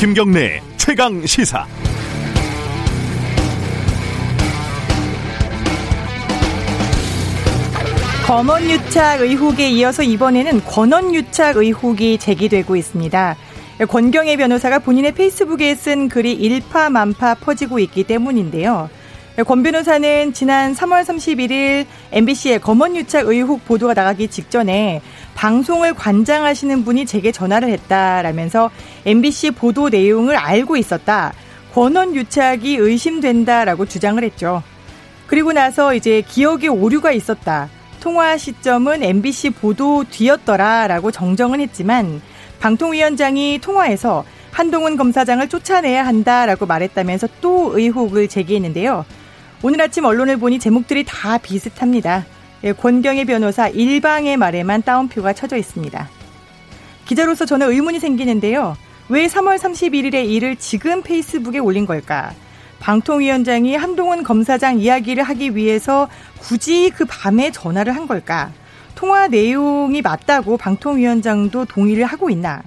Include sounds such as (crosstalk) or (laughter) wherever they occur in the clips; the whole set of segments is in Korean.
김경래 최강 시사. 검언유착 의혹에 이어서 이번에는 권언유착 의혹이 제기되고 있습니다. 권경혜 변호사가 본인의 페이스북에 쓴 글이 일파만파 퍼지고 있기 때문인데요. 권 변호사는 지난 3월 31일 MBC의 검언유착 의혹 보도가 나가기 직전에 방송을 관장하시는 분이 제게 전화를 했다라면서 MBC 보도 내용을 알고 있었다. 권언유착이 의심된다라고 주장을 했죠. 그리고 나서 이제 기억에 오류가 있었다. 통화 시점은 MBC 보도 뒤였더라라고 정정은 했지만 방통위원장이 통화에서 한동훈 검사장을 쫓아내야 한다라고 말했다면서 또 의혹을 제기했는데요. 오늘 아침 언론을 보니 제목들이 다 비슷합니다. 예, 권경의 변호사 일방의 말에만 따옴표가 쳐져 있습니다. 기자로서 저는 의문이 생기는데요. 왜 3월 31일에 이를 지금 페이스북에 올린 걸까? 방통위원장이 한동훈 검사장 이야기를 하기 위해서 굳이 그 밤에 전화를 한 걸까? 통화 내용이 맞다고 방통위원장도 동의를 하고 있나?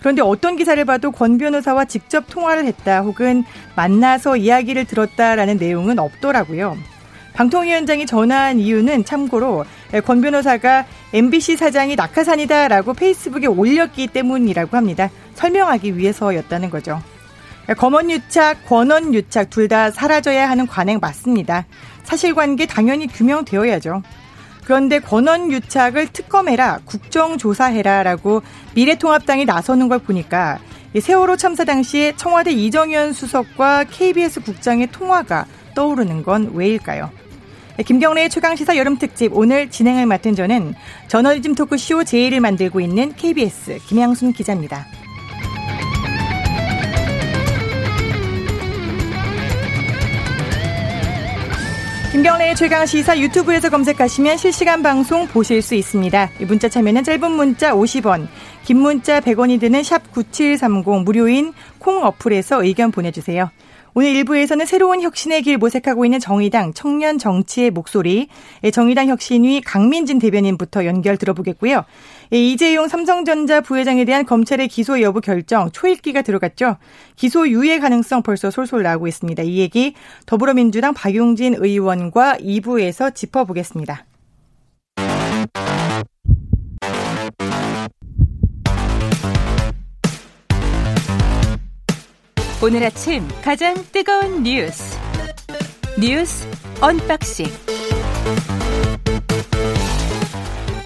그런데 어떤 기사를 봐도 권 변호사와 직접 통화를 했다 혹은 만나서 이야기를 들었다라는 내용은 없더라고요. 방통위원장이 전화한 이유는 참고로 권 변호사가 MBC 사장이 낙하산이다라고 페이스북에 올렸기 때문이라고 합니다. 설명하기 위해서였다는 거죠. 검언유착, 권언유착 둘 다 사라져야 하는 관행 맞습니다. 사실관계 당연히 규명되어야죠. 그런데 권언유착을 특검해라, 국정조사해라라고 미래통합당이 나서는 걸 보니까 세월호 참사 당시에 청와대 이정현 수석과 KBS 국장의 통화가 떠오르는 건 왜일까요? 김경래의 최강시사 여름특집 오늘 진행을 맡은 저는 저널리즘 토크쇼 제의를 만들고 있는 KBS 김양순 기자입니다. 김경래의 최강 시사 유튜브에서 검색하시면 실시간 방송 보실 수 있습니다. 문자 참여는 짧은 문자 50원, 긴 문자 100원이 드는 샵 9730 무료인 콩 어플에서 의견 보내주세요. 오늘 일부에서는 새로운 혁신의 길 모색하고 있는 정의당 청년 정치의 목소리, 예, 정의당 혁신위 강민진 대변인부터 연결 들어보겠고요. 예, 이재용 삼성전자 부회장에 대한 검찰의 기소 여부 결정 초읽기가 들어갔죠. 기소 유예 가능성 벌써 솔솔 나오고 있습니다. 이 얘기 더불어민주당 박용진 의원과 2부에서 짚어보겠습니다. 오늘 아침 가장 뜨거운 뉴스 뉴스 언박싱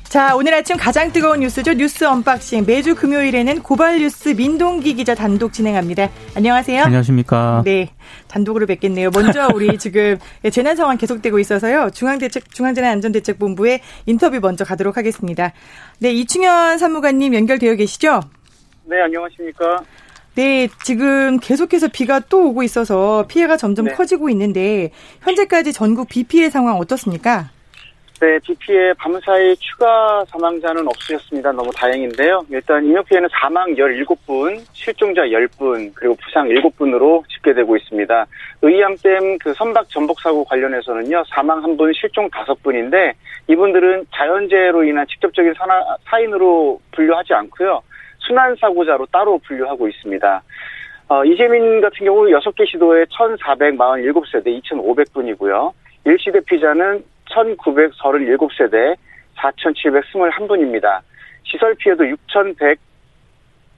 자, 오늘 아침 가장 뜨거운 뉴스죠. 뉴스 언박싱. 매주 금요일에는 고발 뉴스 민동기 기자 단독 진행합니다. 안녕하세요. 안녕하십니까. 네. 단독으로 뵙겠네요. 먼저 (laughs) 우리 지금 재난 상황 계속되고 있어서요. 중앙대책, 중앙재난안전대책본부의 인터뷰 먼저 가도록 하겠습니다. 네. 이충현 사무관님 연결되어 계시죠? 네, 안녕하십니까. 네, 지금 계속해서 비가 또 오고 있어서 피해가 점점 네. 커지고 있는데 현재까지 전국 비 피해 상황 어떻습니까? 네, 비 피해 밤사이 추가 사망자는 없으셨습니다. 너무 다행인데요. 일단 인명 피해는 사망 17분, 실종자 10분, 그리고 부상 7분으로 집계되고 있습니다. 의암댐 그 선박 전복 사고 관련해서는요, 사망 1분, 실종 5분인데 이분들은 자연재해로 인한 직접적인 사인으로 분류하지 않고요. 순환사고자로 따로 분류하고 있습니다. 어, 이재민 같은 경우 6개 시도에 1,447세대 2,500분이고요. 일시대 피자는 1,937세대 4,721분입니다. 시설 피해도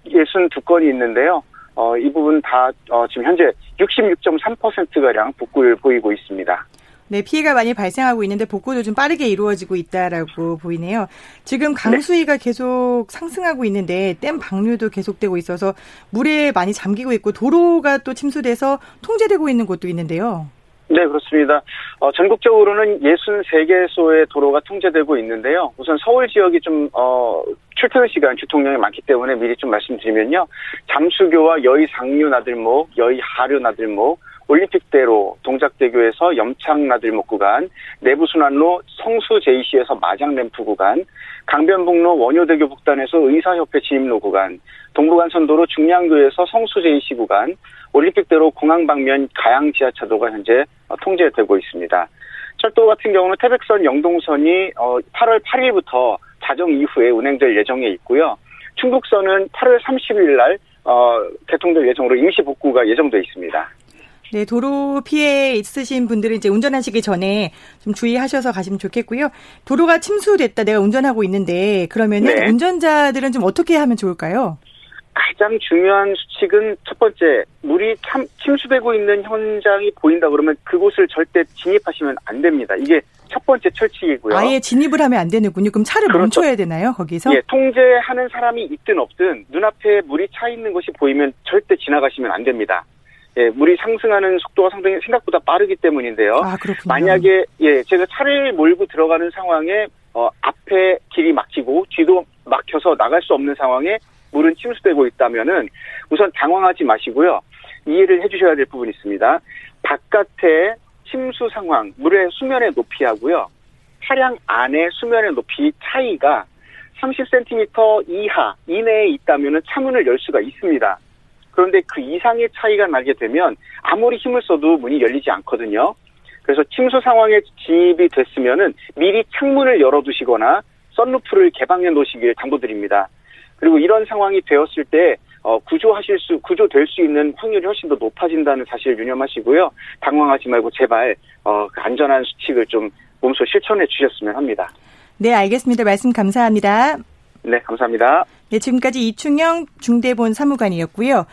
6,162건이 있는데요. 어, 이 부분 다 어, 지금 현재 66.3%가량 복구를 보이고 있습니다. 네, 피해가 많이 발생하고 있는데 복구도 좀 빠르게 이루어지고 있다라고 보이네요. 지금 강수위가 네. 계속 상승하고 있는데 댐 방류도 계속되고 있어서 물에 많이 잠기고 있고 도로가 또 침수돼서 통제되고 있는 곳도 있는데요. 네, 그렇습니다. 어, 전국적으로는 63개소의 도로가 통제되고 있는데요. 우선 서울 지역이 좀, 어, 출퇴근 시간 교통량이 많기 때문에 미리 좀 말씀드리면요. 잠수교와 여의 상류 나들목, 여의 하류 나들목, 올림픽대로 동작대교에서 염창나들 목 구간, 내부순환로 성수 JC에서 마장램프 구간, 강변북로 원효대교 북단에서 의사협회 지임로 구간, 동부간선도로 중량교에서 성수 JC 구간, 올림픽대로 공항 방면 가양 지하차도가 현재 통제되고 있습니다. 철도 같은 경우는 태백선 영동선이 8월 어, 8일부터 자정 이후에 운행될 예정에 있고요. 충북선은 8월 30일 날 어, 개통될 예정으로 임시 복구가 예정돼 있습니다. 네, 도로 피해 있으신 분들은 이제 운전하시기 전에 좀 주의하셔서 가시면 좋겠고요. 도로가 침수됐다, 내가 운전하고 있는데 그러면은 네. 운전자들은 좀 어떻게 하면 좋을까요? 가장 중요한 수칙은 첫 번째 물이 참, 침수되고 있는 현장이 보인다 그러면 그곳을 절대 진입하시면 안 됩니다. 이게 첫 번째 철칙이고요. 아예 진입을 하면 안 되는군요. 그럼 차를 그렇죠. 멈춰야 되나요? 거기서? 예, 통제하는 사람이 있든 없든 눈앞에 물이 차 있는 것이 보이면 절대 지나가시면 안 됩니다. 예, 물이 상승하는 속도가 상당히 생각보다 빠르기 때문인데요. 아. 만약에 예, 제가 차를 몰고 들어가는 상황에 어, 앞에 길이 막히고 뒤도 막혀서 나갈 수 없는 상황에 물은 침수되고 있다면은 우선 당황하지 마시고요. 이해를 해 주셔야 될 부분이 있습니다. 바깥에 침수 상황, 물의 수면의 높이하고요. 차량 안에 수면의 높이 차이가 30cm 이하 이내에 있다면 차문을 열 수가 있습니다. 그런데 그 이상의 차이가 나게 되면 아무리 힘을 써도 문이 열리지 않거든요. 그래서 침수 상황에 진입이 됐으면은 미리 창문을 열어두시거나 썬루프를 개방해 놓으시길 당부드립니다. 그리고 이런 상황이 되었을 때 어, 구조하실 수, 구조될 수 있는 확률이 훨씬 더 높아진다는 사실을 유념하시고요. 당황하지 말고 제발, 어, 그 안전한 수칙을 좀 몸소 실천해 주셨으면 합니다. 네, 알겠습니다. 말씀 감사합니다. 네, 감사합니다. 네, 지금까지 이충영 중대본 사무관이었고요.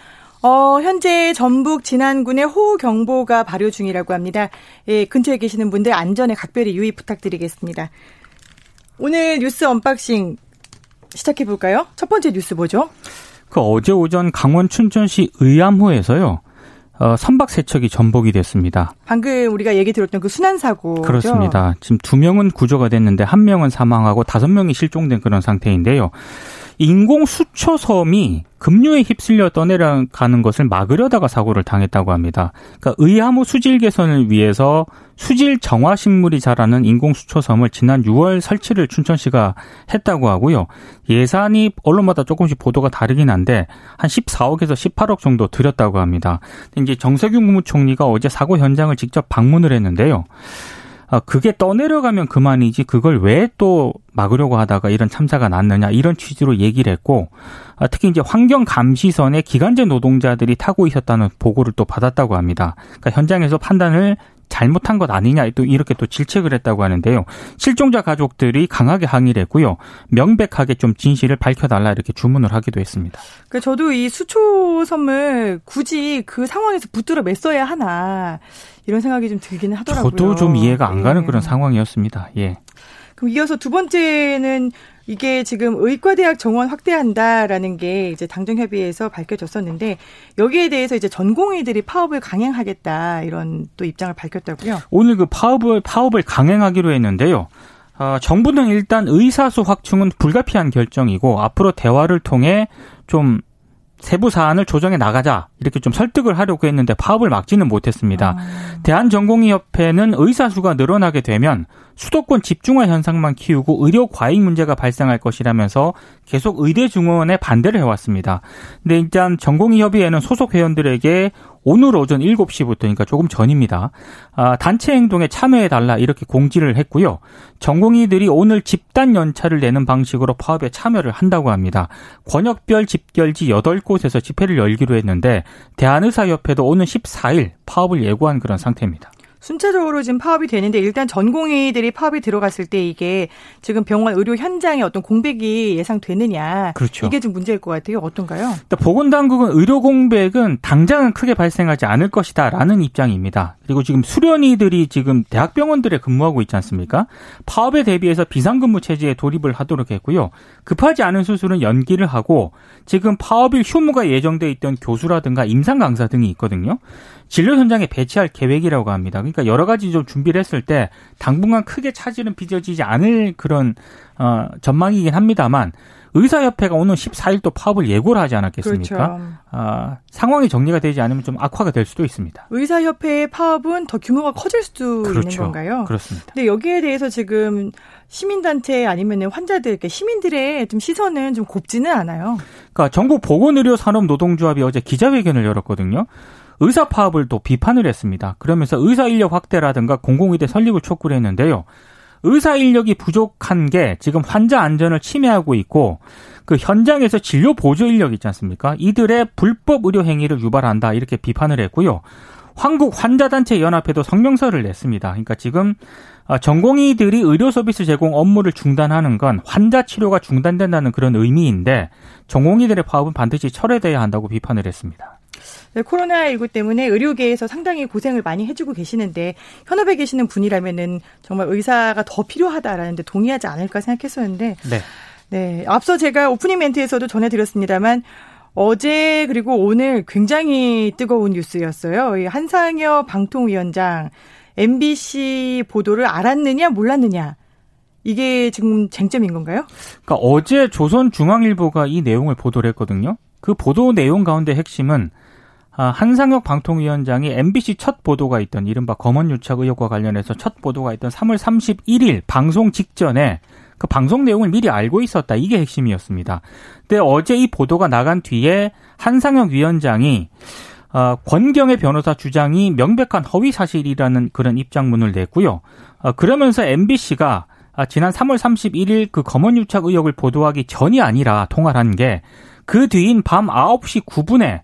어, 현재 전북 진안군에 호우경보가 발효 중이라고 합니다. 예, 근처에 계시는 분들 안전에 각별히 유의 부탁드리겠습니다. 오늘 뉴스 언박싱 시작해 볼까요? 첫 번째 뉴스 뭐죠? 그 어제 오전 강원 춘천시 의암호에서요. 어, 선박 세척이 전복이 됐습니다. 방금 우리가 얘기 들었던 그 순환 사고 그렇습니다. 지금 두 명은 구조가 됐는데 한 명은 사망하고 다섯 명이 실종된 그런 상태인데요. 인공 수초 섬이 급류에 휩쓸려 떠내려가는 것을 막으려다가 사고를 당했다고 합니다. 그러니까 의암호 수질 개선을 위해서 수질 정화 식물이 자라는 인공 수초섬을 지난 6월 설치를 춘천시가 했다고 하고요. 예산이 언론마다 조금씩 보도가 다르긴 한데 한 14억에서 18억 정도 들였다고 합니다. 이제 정세균 국무총리가 어제 사고 현장을 직접 방문을 했는데요. 아, 그게 떠내려가면 그만이지 그걸 왜 또 막으려고 하다가 이런 참사가 났느냐 이런 취지로 얘기를 했고 아, 특히 이제 환경 감시선에 기간제 노동자들이 타고 있었다는 보고를 또 받았다고 합니다. 그러니까 현장에서 판단을 잘못한 것 아니냐 또 이렇게 또 질책을 했다고 하는데요. 실종자 가족들이 강하게 항의를 했고요. 명백하게 좀 진실을 밝혀달라 이렇게 주문을 하기도 했습니다. 그 저도 이 수초 선물 굳이 그 상황에서 붙들어 맸어야 하나 이런 생각이 좀 들기는 하더라고요. 저도 좀 이해가 안 가는 네. 그런 상황이었습니다. 예. 그럼 이어서 두 번째는 이게 지금 의과대학 정원 확대한다라는 게 이제 당정 협의회에서 밝혀졌었는데 여기에 대해서 이제 전공의들이 파업을 강행하겠다 이런 또 입장을 밝혔다고요. 오늘 그 파업을 파업을 강행하기로 했는데요. 어, 정부는 일단 의사수 확충은 불가피한 결정이고 앞으로 대화를 통해 좀 세부 사안을 조정해 나가자 이렇게 좀 설득을 하려고 했는데 파업을 막지는 못했습니다. 아. 대한전공의협회는 의사 수가 늘어나게 되면 수도권 집중화 현상만 키우고 의료 과잉 문제가 발생할 것이라면서 계속 의대 증원에 반대를 해왔습니다. 근데 일단 전공의협의회는 소속 회원들에게 오늘 오전 7시부터 그러니까 조금 전입니다. 아, 단체 행동에 참여해 달라 이렇게 공지를 했고요. 전공의들이 오늘 집단 연차를 내는 방식으로 파업에 참여를 한다고 합니다. 권역별 집결지 8곳에서 집회를 열기로 했는데 대한의사협회도 오늘 14일 파업을 예고한 그런 상태입니다. 순차적으로 지금 파업이 되는데 일단 전공의들이 파업이 들어갔을 때 이게 지금 병원 의료 현장에 어떤 공백이 예상되느냐. 그렇죠. 이게 좀 문제일 것 같아요. 어떤가요? 보건당국은 의료 공백은 당장은 크게 발생하지 않을 것이다 라는 입장입니다. 그리고 지금 수련의들이 지금 대학병원들에 근무하고 있지 않습니까? 파업에 대비해서 비상근무 체제에 돌입을 하도록 했고요. 급하지 않은 수술은 연기를 하고 지금 파업일 휴무가 예정돼 있던 교수라든가 임상 강사 등이 있거든요. 진료 현장에 배치할 계획이라고 합니다. 그러니까 여러 가지 좀 준비를 했을 때 당분간 크게 차질은 빚어지지 않을 그런 어, 전망이긴 합니다만 의사협회가 오늘 14일 또 파업을 예고를 하지 않았겠습니까? 그렇죠. 아, 상황이 정리가 되지 않으면 좀 악화가 될 수도 있습니다. 의사협회의 파업은 더 규모가 커질 수도 그렇죠. 있는 건가요? 그렇습니다. 근데 여기에 대해서 지금 시민단체 아니면 환자들, 시민들의 좀 시선은 좀 곱지는 않아요. 그러니까 전국 보건의료산업노동조합이 어제 기자회견을 열었거든요. 의사 파업을 또 비판을 했습니다. 그러면서 의사 인력 확대라든가 공공의대 설립을 촉구를 했는데요. 의사 인력이 부족한 게 지금 환자 안전을 침해하고 있고 그 현장에서 진료 보조 인력 있지 않습니까? 이들의 불법 의료 행위를 유발한다 이렇게 비판을 했고요. 한국 환자단체 연합회도 성명서를 냈습니다. 그러니까 지금 어, 전공의들이 의료 서비스 제공 업무를 중단하는 건 환자 치료가 중단된다는 그런 의미인데 전공의들의 파업은 반드시 철회돼야 한다고 비판을 했습니다. 네, 코로나19 때문에 의료계에서 상당히 고생을 많이 해주고 계시는데 현업에 계시는 분이라면은 정말 의사가 더 필요하다라는 데 동의하지 않을까 생각했었는데 네. 네. 앞서 제가 오프닝 멘트에서도 전해드렸습니다만 어제 그리고 오늘 굉장히 뜨거운 뉴스였어요. 한상혁 방통위원장 MBC 보도를 알았느냐 몰랐느냐. 이게 지금 쟁점인 건가요? 그러니까 어제 조선중앙일보가 이 내용을 보도를 했거든요. 그 보도 내용 가운데 핵심은 아, 한상혁 방통위원장이 MBC 첫 보도가 있던 이른바 검언유착 의혹과 관련해서 첫 보도가 있던 3월 31일 방송 직전에 그 방송 내용을 미리 알고 있었다. 이게 핵심이었습니다. 근데 어제 이 보도가 나간 뒤에 한상혁 위원장이 어, 권경의 변호사 주장이 명백한 허위 사실이라는 그런 입장문을 냈고요. 어, 그러면서 MBC가 아, 지난 3월 31일 그 검언유착 의혹을 보도하기 전이 아니라 통화를 한 게 그 뒤인 밤 9시 9분에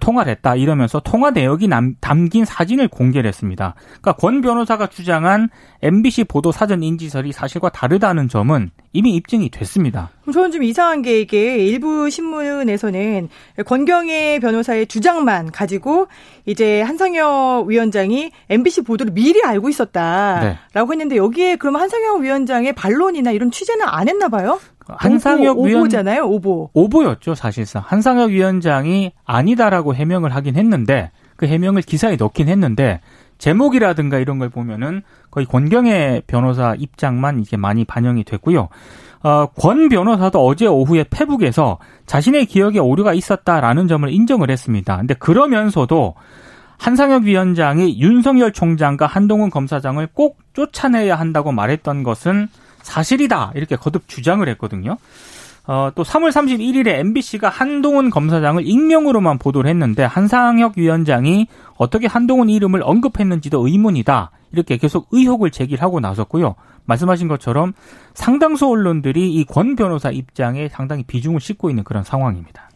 통화를 했다 이러면서 통화 내역이 남, 담긴 사진을 공개를 했습니다. 그러니까 권 변호사가 주장한 MBC 보도 사전 인지설이 사실과 다르다는 점은 이미 입증이 됐습니다. 저는 좀 이상한 게 이게 일부 신문에서는 권경혜 변호사의 주장만 가지고 이제 한상혁 위원장이 MBC 보도를 미리 알고 있었다라고 네. 했는데 여기에 그럼 한상혁 위원장의 반론이나 이런 취재는 안 했나 봐요? 한상혁 오보, 위원 오보잖아요, 오보. 오보였죠, 사실상. 한상혁 위원장이 아니다라고 해명을 하긴 했는데 그 해명을 기사에 넣긴 했는데 제목이라든가 이런 걸 보면은 거의 권경의 변호사 입장만 이게 많이 반영이 됐고요. 어, 권 변호사도 어제 오후에 페북에서 자신의 기억에 오류가 있었다라는 점을 인정을 했습니다. 근데 그러면서도 한상혁 위원장이 윤석열 총장과 한동훈 검사장을 꼭 쫓아내야 한다고 말했던 것은 사실이다 이렇게 거듭 주장을 했거든요. 어, 또 3월 31일에 MBC가 한동훈 검사장을 익명으로만 보도를 했는데 한상혁 위원장이 어떻게 한동훈 이름을 언급했는지도 의문이다. 이렇게 계속 의혹을 제기하고 나섰고요. 말씀하신 것처럼 상당수 언론들이 이 권 변호사 입장에 상당히 비중을 싣고 있는 그런 상황입니다.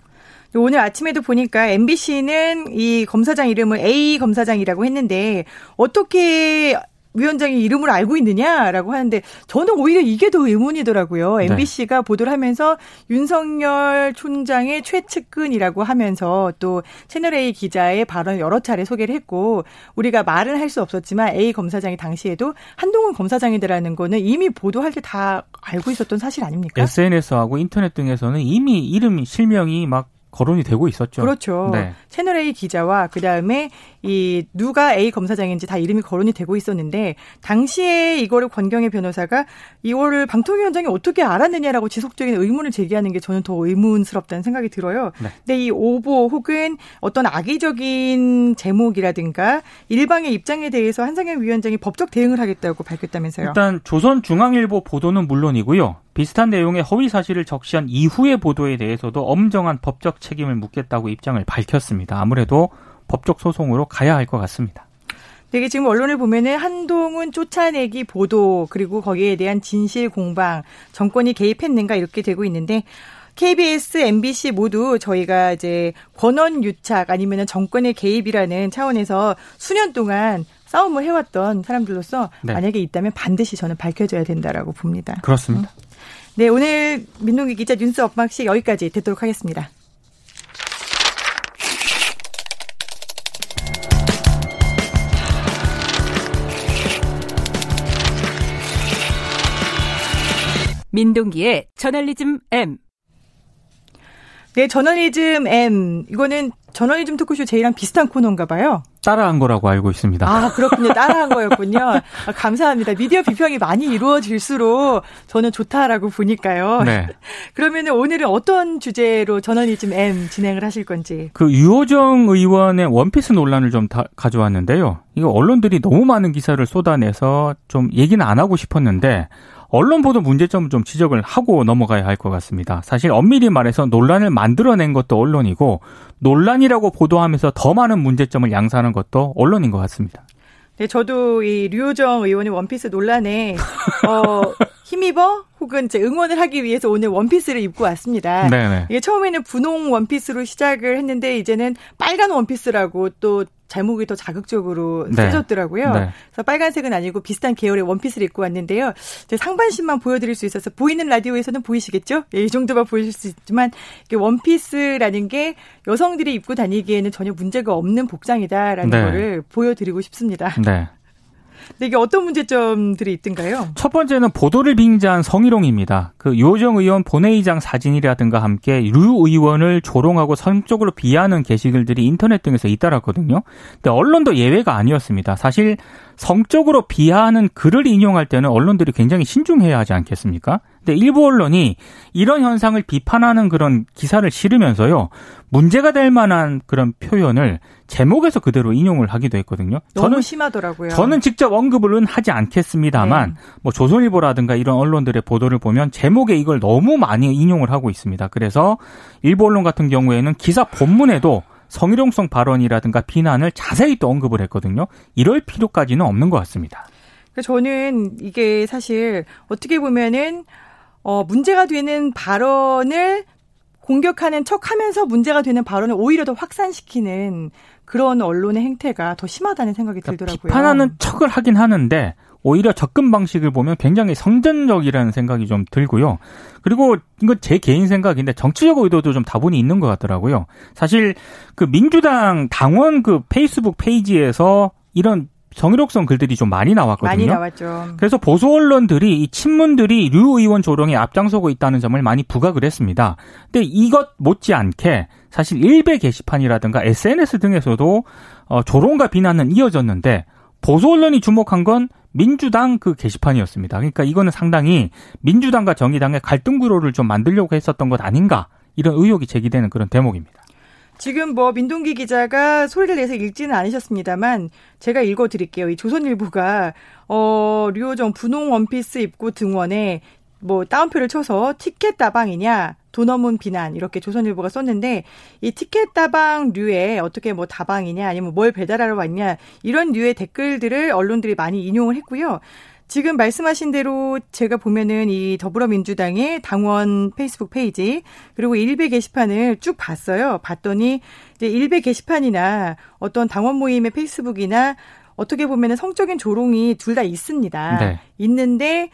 오늘 아침에도 보니까 MBC는 이 검사장 이름을 A 검사장이라고 했는데 어떻게 위원장이 이름을 알고 있느냐라고 하는데 저는 오히려 이게 더 의문이더라고요. 네. MBC가 보도를 하면서 윤석열 총장의 최측근이라고 하면서 또 채널A 기자의 발언을 여러 차례 소개를 했고 우리가 말은 할 수 없었지만 A 검사장이 당시에도 한동훈 검사장이더라는 거는 이미 보도할 때 다 알고 있었던 사실 아닙니까? SNS하고 인터넷 등에서는 이미 이름 실명이 막 거론이 되고 있었죠. 그렇죠. 네. 채널 A 기자와 그 다음에 이 누가 A 검사장인지 다 이름이 거론이 되고 있었는데 당시에 이거를 권경의 변호사가 이거를 방통위원장이 어떻게 알았느냐라고 지속적인 의문을 제기하는 게 저는 더 의문스럽다는 생각이 들어요. 네. 근데 이 오보 혹은 어떤 악의적인 제목이라든가 일방의 입장에 대해서 한상현 위원장이 법적 대응을 하겠다고 밝혔다면서요. 일단 조선중앙일보 보도는 물론이고요. 비슷한 내용의 허위 사실을 적시한 이후의 보도에 대해서도 엄정한 법적 책임을 묻겠다고 입장을 밝혔습니다. 아무래도 법적 소송으로 가야 할 것 같습니다. 되게 지금 언론을 보면은 한동훈 쫓아내기 보도 그리고 거기에 대한 진실 공방 정권이 개입했는가 이렇게 되고 있는데 KBS, MBC 모두 저희가 이제 권원 유착 아니면은 정권의 개입이라는 차원에서 수년 동안 싸움을 해왔던 사람들로서 네. 만약에 있다면 반드시 저는 밝혀져야 된다라고 봅니다. 그렇습니다. 네, 오늘 민동기 기자 뉴스 업막시 여기까지 듣도록 하겠습니다. 민동기의 저널리즘 M. 네, 저널리즘 M. 이거는 저널리즘 토크쇼 제이랑 비슷한 코너인가 봐요. 따라한 거라고 알고 있습니다. 아, 그렇군요. 따라한 거였군요. 아, 감사합니다. 미디어 비평이 많이 이루어질수록 저는 좋다라고 보니까요. 네. (laughs) 그러면 오늘은 어떤 주제로 저널리즘 M 진행을 하실 건지. 그 유호정 의원의 원피스 논란을 좀다 가져왔는데요. 이거 언론들이 너무 많은 기사를 쏟아내서 좀 얘기는 안 하고 싶었는데 언론 보도 문제점을 좀 지적을 하고 넘어가야 할 것 같습니다. 사실 엄밀히 말해서 논란을 만들어낸 것도 언론이고 논란이라고 보도하면서 더 많은 문제점을 양산한 것도 언론인 것 같습니다. 네, 저도 이 류호정 의원의 원피스 논란에 어, 힘입어 혹은 이제 응원을 하기 위해서 오늘 원피스를 입고 왔습니다. 네네. 이게 처음에는 분홍 원피스로 시작을 했는데 이제는 빨간 원피스라고 또 제목이 더 자극적으로 네. 써졌더라고요. 네. 그래서 빨간색은 아니고 비슷한 계열의 원피스를 입고 왔는데요. 상반신만 보여드릴 수 있어서 보이는 라디오에서는 보이시겠죠? 예, 이 정도만 보이실 수 있지만 원피스라는 게 여성들이 입고 다니기에는 전혀 문제가 없는 복장이다라는 네. 거를 보여드리고 싶습니다. 네. 근데 이게 어떤 문제점들이 있던가요? 첫 번째는 보도를 빙자한 성희롱입니다. 그 요정 의원 본회의장 사진이라든가 함께 류 의원을 조롱하고 성적으로 비하하는 게시글들이 인터넷 등에서 잇따랐거든요. 근데 언론도 예외가 아니었습니다. 사실 성적으로 비하하는 글을 인용할 때는 언론들이 굉장히 신중해야 하지 않겠습니까? 근데 일부 언론이 이런 현상을 비판하는 그런 기사를 실으면서요. 문제가 될 만한 그런 표현을 제목에서 그대로 인용을 하기도 했거든요. 너무 저는 심하더라고요. 저는 직접 언급은 하지 않겠습니다만 네. 뭐 조선일보라든가 이런 언론들의 보도를 보면 제목에 이걸 너무 많이 인용을 하고 있습니다. 그래서 일부 언론 같은 경우에는 기사 본문에도 성희롱성 발언이라든가 비난을 자세히 또 언급을 했거든요. 이럴 필요까지는 없는 것 같습니다. 저는 이게 사실 어떻게 보면은 어 문제가 되는 발언을 공격하는 척 하면서 문제가 되는 발언을 오히려 더 확산시키는 그런 언론의 행태가 더 심하다는 생각이 그러니까 들더라고요. 비판하는 척을 하긴 하는데 오히려 접근 방식을 보면 굉장히 성전적이라는 생각이 좀 들고요. 그리고 이건 제 개인 생각인데 정치적 의도도 좀 다분히 있는 것 같더라고요. 사실 그 민주당 당원 그 페이스북 페이지에서 이런 정의록성 글들이 좀 많이 나왔거든요. 많이 나왔죠. 그래서 보수 언론들이 이 친문들이 류 의원 조롱에 앞장서고 있다는 점을 많이 부각을 했습니다. 근데 이것 못지않게 사실 일베 게시판이라든가 SNS 등에서도 어, 조롱과 비난은 이어졌는데 보수 언론이 주목한 건 민주당 그 게시판이었습니다. 그러니까 이거는 상당히 민주당과 정의당의 갈등 구로를 좀 만들려고 했었던 것 아닌가 이런 의혹이 제기되는 그런 대목입니다. 지금 뭐 민동기 기자가 소리를 내서 읽지는 않으셨습니다만 제가 읽어 드릴게요. 이 조선일보가 어 류호정 분홍 원피스 입고 등원에 뭐 따옴표를 쳐서 티켓 다방이냐 돈 없는 비난 이렇게 조선일보가 썼는데 이 티켓 다방 류에 어떻게 뭐 다방이냐 아니면 뭘 배달하러 왔냐 이런 류의 댓글들을 언론들이 많이 인용을 했고요. 지금 말씀하신 대로 제가 보면은 이 더불어민주당의 당원 페이스북 페이지 그리고 일베 게시판을 쭉 봤어요. 봤더니 이제 일베 게시판이나 어떤 당원 모임의 페이스북이나 어떻게 보면은 성적인 조롱이 둘 다 있습니다. 네. 있는데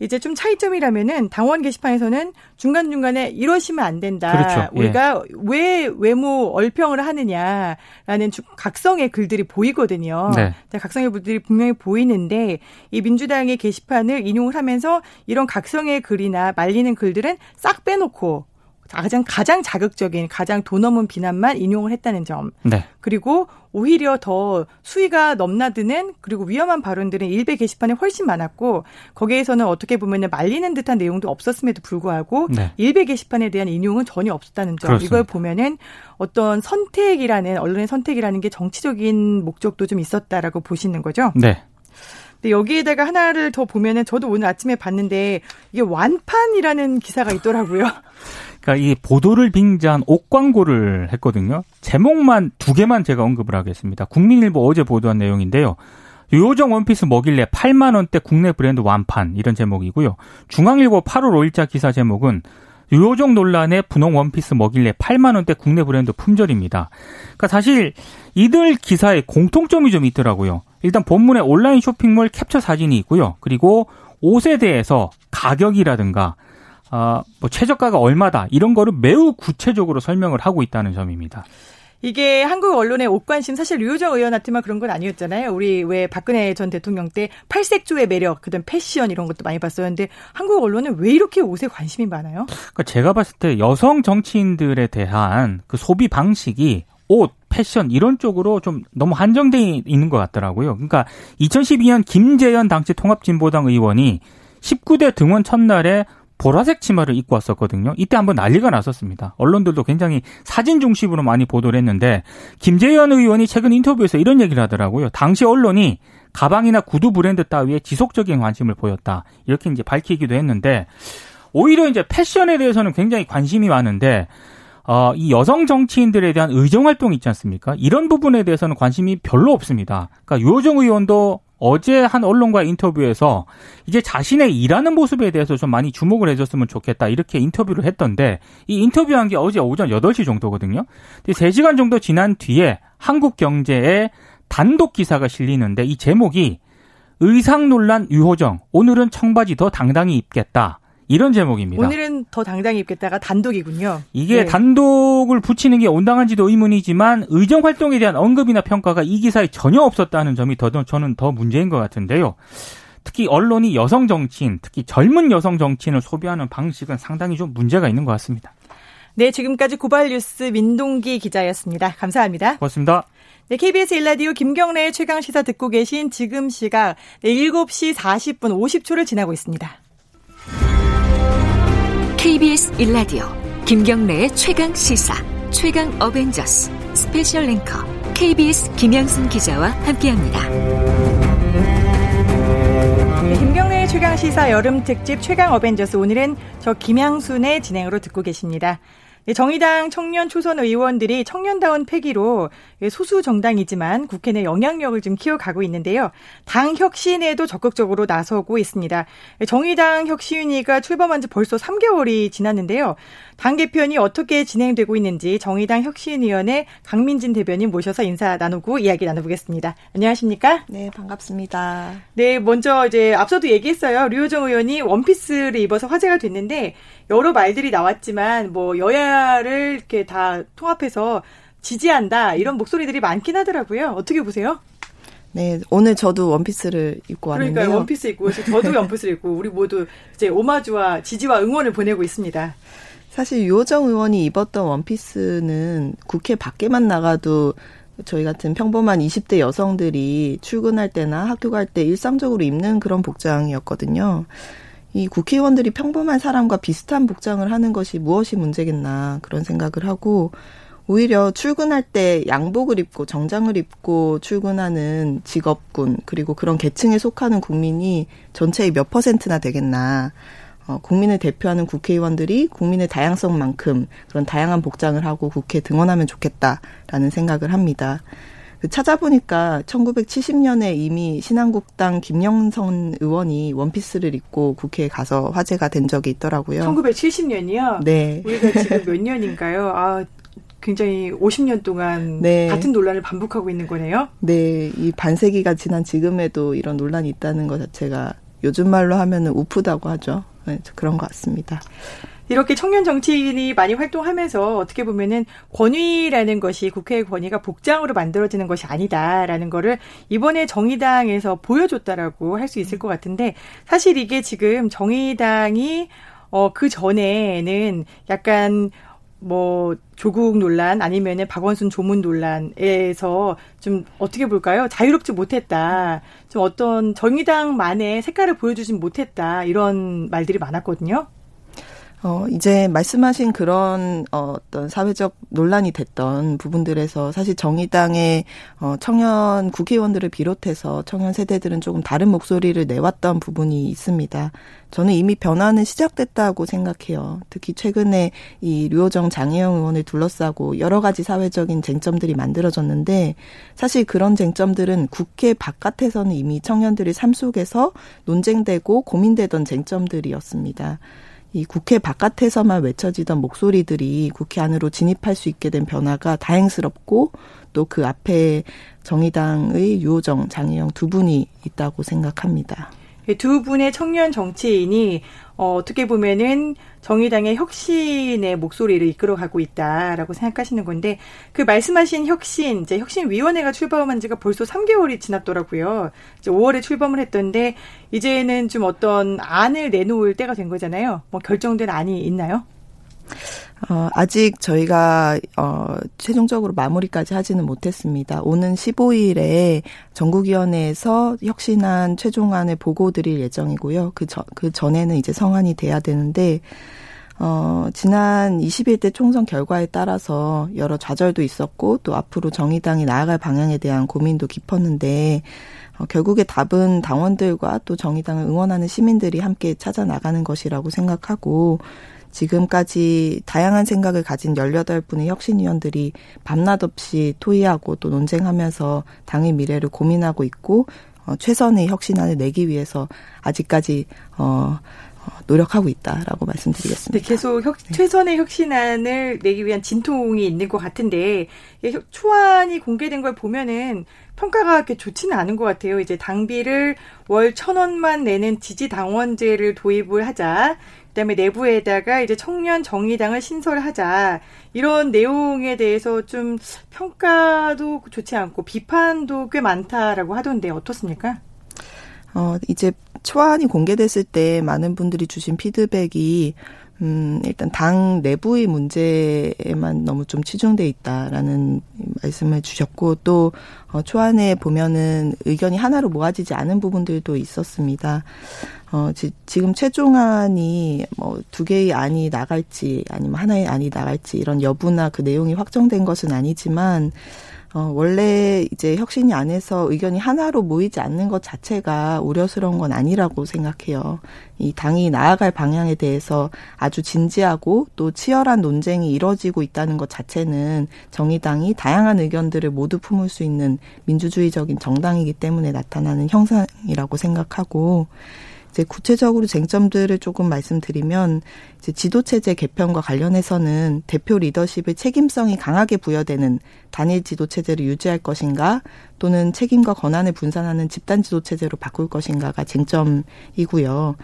이제 좀 차이점이라면은 당원 게시판에서는 중간중간에 이러시면 안 된다. 그렇죠. 예. 우리가 예. 왜 외모 얼평을 하느냐라는 각성의 글들이 보이거든요. 네. 각성의 글들이 분명히 보이는데 이 민주당의 게시판을 인용을 하면서 이런 각성의 글이나 말리는 글들은 싹 빼놓고 가장 가장 자극적인 가장 돈 넘은 비난만 인용을 했다는 점. 네. 그리고 오히려 더 수위가 넘나드는 그리고 위험한 발언들은 일베 게시판에 훨씬 많았고 거기에서는 어떻게 보면 말리는 듯한 내용도 없었음에도 불구하고 네. 일베 게시판에 대한 인용은 전혀 없었다는 점. 그렇습니다. 이걸 보면은 어떤 선택이라는 언론의 선택이라는 게 정치적인 목적도 좀 있었다라고 보시는 거죠. 네. 근데 여기에다가 하나를 더 보면은 저도 오늘 아침에 봤는데 이게 완판이라는 기사가 있더라고요. (laughs) 그러니까 이 보도를 빙자한 옷 광고를 했거든요. 제목만 두 개만 제가 언급을 하겠습니다. 국민일보 어제 보도한 내용인데요. 요정 원피스 먹일래 8만 원대 국내 브랜드 완판 이런 제목이고요. 중앙일보 8월 5일자 기사 제목은 요정 논란에 분홍 원피스 먹일래 8만 원대 국내 브랜드 품절입니다. 그러니까 사실 이들 기사에 공통점이 좀 있더라고요. 일단 본문에 온라인 쇼핑몰 캡처 사진이 있고요. 그리고 옷에 대해서 가격이라든가 아, 뭐 최저가가 얼마다 이런 거를 매우 구체적으로 설명을 하고 있다는 점입니다. 이게 한국 언론의 옷 관심 사실 류호정 의원한테만 그런 건 아니었잖아요. 우리 왜 박근혜 전 대통령 때 팔색조의 매력, 그다음 패션 이런 것도 많이 봤었는데 한국 언론은 왜 이렇게 옷에 관심이 많아요? 그러니까 제가 봤을 때 여성 정치인들에 대한 그 소비 방식이 옷, 패션 이런 쪽으로 좀 너무 한정돼 있는 것 같더라고요. 그러니까 2012년 김재현 당시 통합진보당 의원이 19대 등원 첫날에 보라색 치마를 입고 왔었거든요. 이때 한번 난리가 났었습니다. 언론들도 굉장히 사진 중심으로 많이 보도를 했는데 김재현 의원이 최근 인터뷰에서 이런 얘기를 하더라고요. 당시 언론이 가방이나 구두 브랜드 따위에 지속적인 관심을 보였다. 이렇게 이제 밝히기도 했는데 오히려 이제 패션에 대해서는 굉장히 관심이 많은데 어, 이 여성 정치인들에 대한 의정 활동 있지 않습니까? 이런 부분에 대해서는 관심이 별로 없습니다. 그러니까 유호정 의원도 어제 한 언론과 인터뷰에서 이제 자신의 일하는 모습에 대해서 좀 많이 주목을 해줬으면 좋겠다 이렇게 인터뷰를 했던데 이 인터뷰한 게 어제 오전 8시 정도거든요. 3시간 정도 지난 뒤에 한국경제에 단독 기사가 실리는데 이 제목이 의상 논란 유호정 오늘은 청바지 더 당당히 입겠다. 이런 제목입니다. 오늘은 더 당당히 입겠다가 단독이군요. 이게 네. 단독을 붙이는 게 온당한지도 의문이지만 의정 활동에 대한 언급이나 평가가 이 기사에 전혀 없었다는 점이 더 저는 더 문제인 것 같은데요. 특히 언론이 여성 정치인, 특히 젊은 여성 정치인을 소비하는 방식은 상당히 좀 문제가 있는 것 같습니다. 네, 지금까지 고발 뉴스 민동기 기자였습니다. 감사합니다. 고맙습니다. 네, KBS 일라디오 김경래의 최강 시사 듣고 계신 지금 시각 7시 40분 50초를 지나고 있습니다. KBS 일라디오 김경래의 최강 시사 최강 어벤져스 스페셜 앵커 KBS 김양순 기자와 함께합니다. 네, 김경래의 최강 시사 여름 특집 최강 어벤져스 오늘은 저 김양순의 진행으로 듣고 계십니다. 네, 정의당 청년 초선 의원들이 청년다운 패기로 소수 정당이지만 국회 내 영향력을 좀 키워가고 있는데요. 당 혁신에도 적극적으로 나서고 있습니다. 정의당 혁신위가 출범한 지 벌써 3개월이 지났는데요. 당 개편이 어떻게 진행되고 있는지 정의당 혁신위원회 강민진 대변인 모셔서 인사 나누고 이야기 나눠보겠습니다. 안녕하십니까? 네, 반갑습니다. 네, 먼저 이제 앞서도 얘기했어요. 류호정 의원이 원피스를 입어서 화제가 됐는데 여러 말들이 나왔지만 뭐 여야를 이렇게 다 통합해서 지지한다 이런 목소리들이 많긴 하더라고요. 어떻게 보세요? 네, 오늘 저도 원피스를 입고 왔는데요. 그러니까 원피스 입고 저도 원피스를 입고 우리 모두 이제 오마주와 지지와 응원을 보내고 있습니다. 사실 유호정 의원이 입었던 원피스는 국회 밖에만 나가도 저희 같은 평범한 20대 여성들이 출근할 때나 학교 갈 때 일상적으로 입는 그런 복장이었거든요. 이 국회의원들이 평범한 사람과 비슷한 복장을 하는 것이 무엇이 문제겠나 그런 생각을 하고 오히려 출근할 때 양복을 입고 정장을 입고 출근하는 직업군 그리고 그런 계층에 속하는 국민이 전체의 몇 퍼센트나 되겠나. 어, 국민을 대표하는 국회의원들이 국민의 다양성만큼 그런 다양한 복장을 하고 국회 등원하면 좋겠다라는 생각을 합니다. 그 찾아보니까 1970년에 이미 신한국당 김영선 의원이 원피스를 입고 국회에 가서 화제가 된 적이 있더라고요. 1970년이요? 네. 우리가 지금 몇 년인가요? 아, 굉장히 50년 동안 네. 같은 논란을 반복하고 있는 거네요. 네, 이 반세기가 지난 지금에도 이런 논란이 있다는 것 자체가 요즘 말로 하면은 우프다고 하죠. 네, 그런 것 같습니다. 이렇게 청년 정치인이 많이 활동하면서 어떻게 보면은 권위라는 것이 국회의 권위가 복장으로 만들어지는 것이 아니다라는 거를 이번에 정의당에서 보여줬다라고 할 수 있을 것 같은데 사실 이게 지금 정의당이 어, 그 전에는 약간 뭐 조국 논란 아니면은 박원순 조문 논란에서 좀 어떻게 볼까요? 자유롭지 못했다. 좀 어떤 정의당만의 색깔을 보여주진 못했다. 이런 말들이 많았거든요. 어, 이제 말씀하신 그런 어, 어떤 사회적 논란이 됐던 부분들에서 사실 정의당의 어, 청년 국회의원들을 비롯해서 청년 세대들은 조금 다른 목소리를 내왔던 부분이 있습니다. 저는 이미 변화는 시작됐다고 생각해요. 특히 최근에 이 류호정 장혜영 의원을 둘러싸고 여러 가지 사회적인 쟁점들이 만들어졌는데 사실 그런 쟁점들은 국회 바깥에서는 이미 청년들이 삶 속에서 논쟁되고 고민되던 쟁점들이었습니다. 이 국회 바깥에서만 외쳐지던 목소리들이 국회 안으로 진입할 수 있게 된 변화가 다행스럽고 또 그 앞에 정의당의 유호정, 장혜영 두 분이 있다고 생각합니다. 두 분의 청년 정치인이 어, 어떻게 보면은 정의당의 혁신의 목소리를 이끌어가고 있다라고 생각하시는 건데 그 말씀하신 혁신 이제 혁신위원회가 출범한 지가 벌써 3개월이 지났더라고요. 이제 5월에 출범을 했던데 이제는 좀 어떤 안을 내놓을 때가 된 거잖아요. 뭐 결정된 안이 있나요? 어, 아직 저희가 어, 최종적으로 마무리까지 하지는 못했습니다. 오는 15일에 전국위원회에서 혁신안 최종안을 보고 드릴 예정이고요. 그, 전, 그 전에는 이제 성안이 돼야 되는데 어, 지난 21대 총선 결과에 따라서 여러 좌절도 있었고 또 앞으로 정의당이 나아갈 방향에 대한 고민도 깊었는데 어, 결국에 답은 당원들과 또 정의당을 응원하는 시민들이 함께 찾아 나가는 것이라고 생각하고 지금까지 다양한 생각을 가진 18분의 혁신위원들이 밤낮 없이 토의하고 또 논쟁하면서 당의 미래를 고민하고 있고 어, 최선의 혁신안을 내기 위해서 아직까지 어, 어 노력하고 있다라고 말씀드리겠습니다. 네, 계속 혁, 최선의 혁신안을 내기 위한 진통이 있는 것 같은데 초안이 공개된 걸 보면은 평가가 그렇게 좋지는 않은 것 같아요. 이제 당비를 월 천 원만 내는 지지 당원제를 도입을 하자. 그다음에 내부에다가 이제 청년 정의당을 신설하자 이런 내용에 대해서 좀 평가도 좋지 않고 비판도 꽤 많다라고 하던데 어떻습니까? 어 이제 초안이 공개됐을 때 많은 분들이 주신 피드백이 음, 일단 당 내부의 문제에만 너무 좀 치중돼 있다라는 말씀을 주셨고 또 어, 초안에 보면은 의견이 하나로 모아지지 않은 부분들도 있었습니다. 어, 지, 지금 최종안이 뭐 두 개의 안이 나갈지 아니면 하나의 안이 나갈지 이런 여부나 그 내용이 확정된 것은 아니지만 어, 원래 이제 혁신이 안에서 의견이 하나로 모이지 않는 것 자체가 우려스러운 건 아니라고 생각해요. 이 당이 나아갈 방향에 대해서 아주 진지하고 또 치열한 논쟁이 이뤄지고 있다는 것 자체는 정의당이 다양한 의견들을 모두 품을 수 있는 민주주의적인 정당이기 때문에 나타나는 형상이라고 생각하고 이제 구체적으로 쟁점들을 조금 말씀드리면 이제 지도체제 개편과 관련해서는 대표 리더십의 책임성이 강하게 부여되는 단일 지도체제를 유지할 것인가 또는 책임과 권한을 분산하는 집단 지도체제로 바꿀 것인가가 쟁점이고요.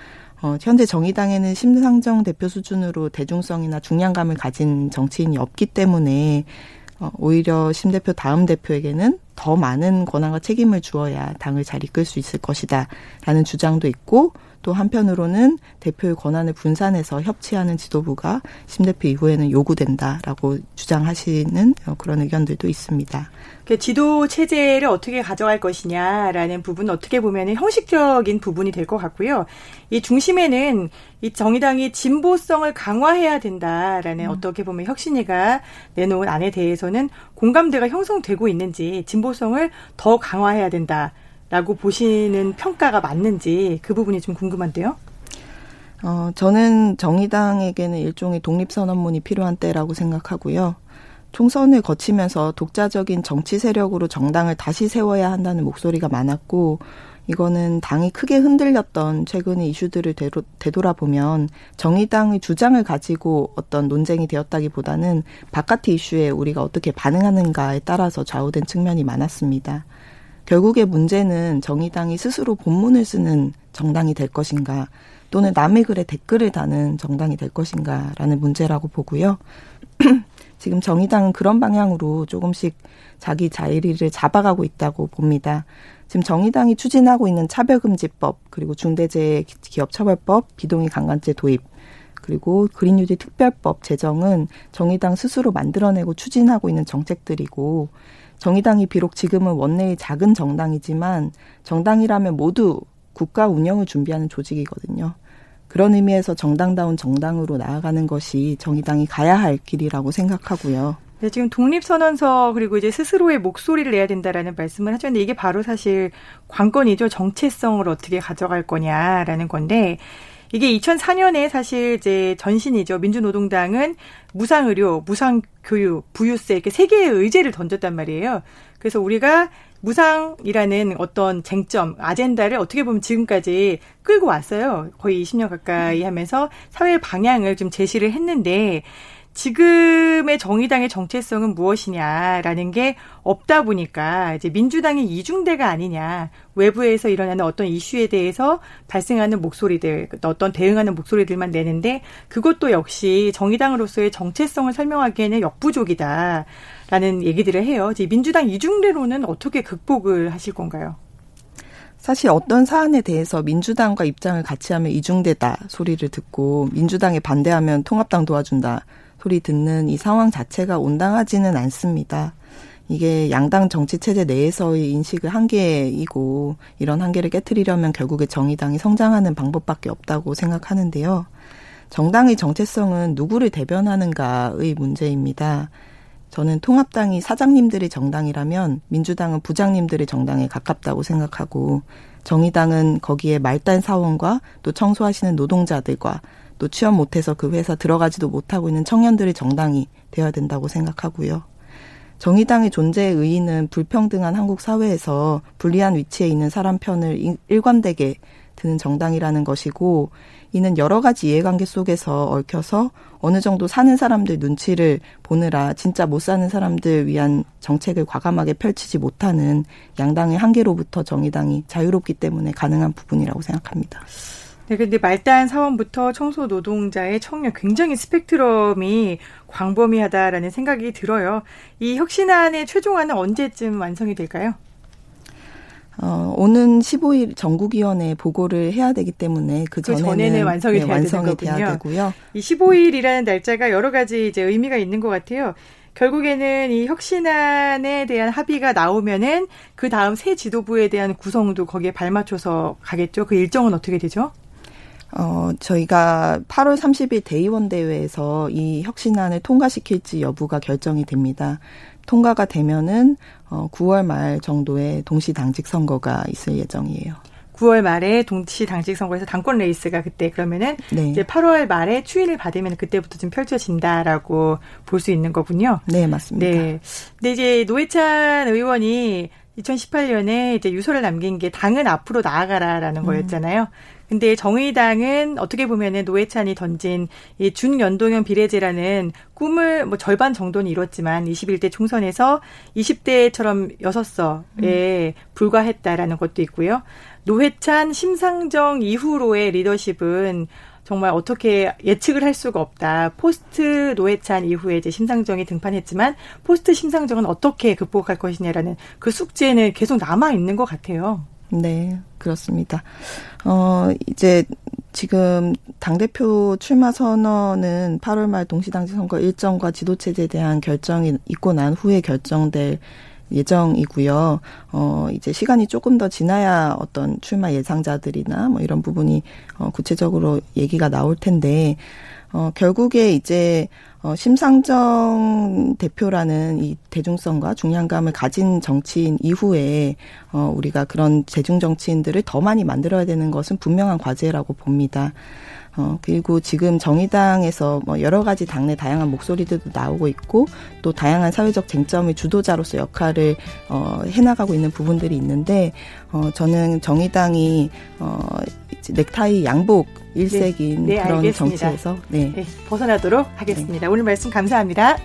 어, 현재 정의당에는 심상정 대표 수준으로 대중성이나 중량감을 가진 정치인이 없기 때문에 어, 오히려 심 대표 다음 대표에게는 더 많은 권한과 책임을 주어야 당을 잘 이끌 수 있을 것이다. 라는 주장도 있고 또 한편으로는 대표의 권한을 분산해서 협치하는 지도부가 심 대표 이후에는 요구된다라고 주장하시는 그런 의견들도 있습니다. 그 지도 체제를 어떻게 가져갈 것이냐라는 부분은 어떻게 보면 형식적인 부분이 될 것 같고요. 이 중심에는 이 정의당이 진보성을 강화해야 된다라는 음. 어떻게 보면 혁신위가 내놓은 안에 대해서는 공감대가 형성되고 있는지 진보성을 더 강화해야 된다. 라고 보시는 평가가 맞는지 그 부분이 좀 궁금한데요. 어, 저는 정의당에게는 일종의 독립선언문이 필요한 때라고 생각하고요. 총선을 거치면서 독자적인 정치 세력으로 정당을 다시 세워야 한다는 목소리가 많았고, 이거는 당이 크게 흔들렸던 최근의 이슈들을 되돌아보면 정의당의 주장을 가지고 어떤 논쟁이 되었다기보다는 바깥의 이슈에 우리가 어떻게 반응하는가에 따라서 좌우된 측면이 많았습니다. 결국의 문제는 정의당이 스스로 본문을 쓰는 정당이 될 것인가 또는 남의 글에 댓글을 다는 정당이 될 것인가라는 문제라고 보고요. (clears throat) 지금 정의당은 그런 방향으로 조금씩 자기 자리를 잡아가고 있다고 봅니다. 지금 정의당이 추진하고 있는 차별금지법 그리고 중대재해기업처벌법 비동의 강간죄 도입 그리고 그린뉴딜 특별법 제정은 정의당 스스로 만들어내고 추진하고 있는 정책들이고 정의당이 비록 지금은 원내의 작은 정당이지만 정당이라면 모두 국가 운영을 준비하는 조직이거든요. 그런 의미에서 정당다운 정당으로 나아가는 것이 정의당이 가야 할 길이라고 생각하고요. 네, 지금 독립선언서 그리고 이제 스스로의 목소리를 내야 된다라는 말씀을 하셨는데 이게 바로 사실 관건이죠. 정체성을 어떻게 가져갈 거냐라는 건데 이게 2004년에 사실 이제 전신이죠. 민주노동당은 무상의료, 무상교육, 부유세 이렇게 세 개의 의제를 던졌단 말이에요. 그래서 우리가 무상이라는 어떤 쟁점, 아젠다를 어떻게 보면 지금까지 끌고 왔어요. 거의 20년 가까이 하면서 사회 방향을 좀 제시를 했는데 지금의 정의당의 정체성은 무엇이냐라는 게 없다 보니까 이제 민주당이 이중대가 아니냐 외부에서 일어나는 어떤 이슈에 대해서 발생하는 목소리들 어떤 대응하는 목소리들만 내는데 그것도 역시 정의당으로서의 정체성을 설명하기에는 역부족이다라는 얘기들을 해요. 이제 민주당 이중대로는 어떻게 극복을 하실 건가요? 사실 어떤 사안에 대해서 민주당과 입장을 같이 하면 이중대다 소리를 듣고 민주당에 반대하면 통합당 도와준다 소리 듣는 이 상황 자체가 온당하지는 않습니다. 이게 양당 정치 체제 내에서의 인식의 한계이고 이런 한계를 깨뜨리려면 결국에 정의당이 성장하는 방법밖에 없다고 생각하는데요. 정당의 정체성은 누구를 대변하는가의 문제입니다. 저는 통합당이 사장님들의 정당이라면 민주당은 부장님들의 정당에 가깝다고 생각하고 정의당은 거기에 말단 사원과 또 청소하시는 노동자들과 또 취업 못해서 그 회사 들어가지도 못하고 있는 청년들의 정당이 되어야 된다고 생각하고요. 정의당의 존재의 의의는 불평등한 한국 사회에서 불리한 위치에 있는 사람 편을 일관되게 드는 정당이라는 것이고 이는 여러 가지 이해관계 속에서 얽혀서 어느 정도 사는 사람들 눈치를 보느라 진짜 못 사는 사람들 위한 정책을 과감하게 펼치지 못하는 양당의 한계로부터 정의당이 자유롭기 때문에 가능한 부분이라고 생각합니다. 네, 근데 말단 사원부터 청소 노동자의 청년 굉장히 스펙트럼이 광범위하다라는 생각이 들어요. 이 혁신안의 최종안은 언제쯤 완성이 될까요? 어, 오는 15일 전국위원회 보고를 해야 되기 때문에 그, 그 전에는, 완성이, 네, 돼야, 완성이 돼야 되고요. 이 15일이라는 날짜가 여러 가지 이제 의미가 있는 것 같아요. 결국에는 이 혁신안에 대한 합의가 나오면은 그 다음 새 지도부에 대한 구성도 거기에 발맞춰서 가겠죠. 그 일정은 어떻게 되죠? 어, 저희가 8월 30일 대의원 대회에서 이 혁신안을 통과시킬지 여부가 결정이 됩니다. 통과가 되면은 어 9월 말 정도에 동시 당직 선거가 있을 예정이에요. 9월 말에 동시 당직 선거에서 당권 레이스가 그때 그러면은 네. 이제 8월 말에 추인을 받으면 그때부터 좀 펼쳐진다라고 볼 수 있는 거군요. 네, 맞습니다. 네. 근데 이제 노회찬 의원이 2018년에 이제 유서를 남긴 게 당은 앞으로 나아가라라는 음. 거였잖아요. 근데 정의당은 어떻게 보면은 노회찬이 던진 이 준연동형 비례제라는 꿈을 뭐 절반 정도는 이뤘지만 21대 총선에서 20대처럼 6서에 음. 불과했다라는 것도 있고요. 노회찬 심상정 이후로의 리더십은 정말 어떻게 예측을 할 수가 없다. post 노회찬 이후에 이제 심상정이 등판했지만 post 심상정은 어떻게 극복할 것이냐라는 그 숙제는 계속 남아 있는 것 같아요. 네, 그렇습니다. 어, 이제 지금 당대표 출마 선언은 8월 말 동시당직 선거 일정과 지도체제에 대한 결정이 있고 난 후에 결정될 예정이고요. 어, 이제 시간이 조금 더 지나야 어떤 출마 예상자들이나 뭐 이런 부분이 어, 구체적으로 얘기가 나올 텐데, 어, 결국에 이제 어, 심상정 대표라는 이 대중성과 중량감을 가진 정치인 이후에 어, 우리가 그런 대중 정치인들을 더 많이 만들어야 되는 것은 분명한 과제라고 봅니다. 어, 그리고 지금 정의당에서 뭐 여러 가지 당내 다양한 목소리들도 나오고 있고 또 다양한 사회적 쟁점의 주도자로서 역할을 어, 해나가고 있는 부분들이 있는데 어, 저는 정의당이 어, 넥타이 양복 일색인 네, 네, 그런 알겠습니다. 정치에서 네. 네, 벗어나도록 하겠습니다. 네. 오늘 말씀 감사합니다.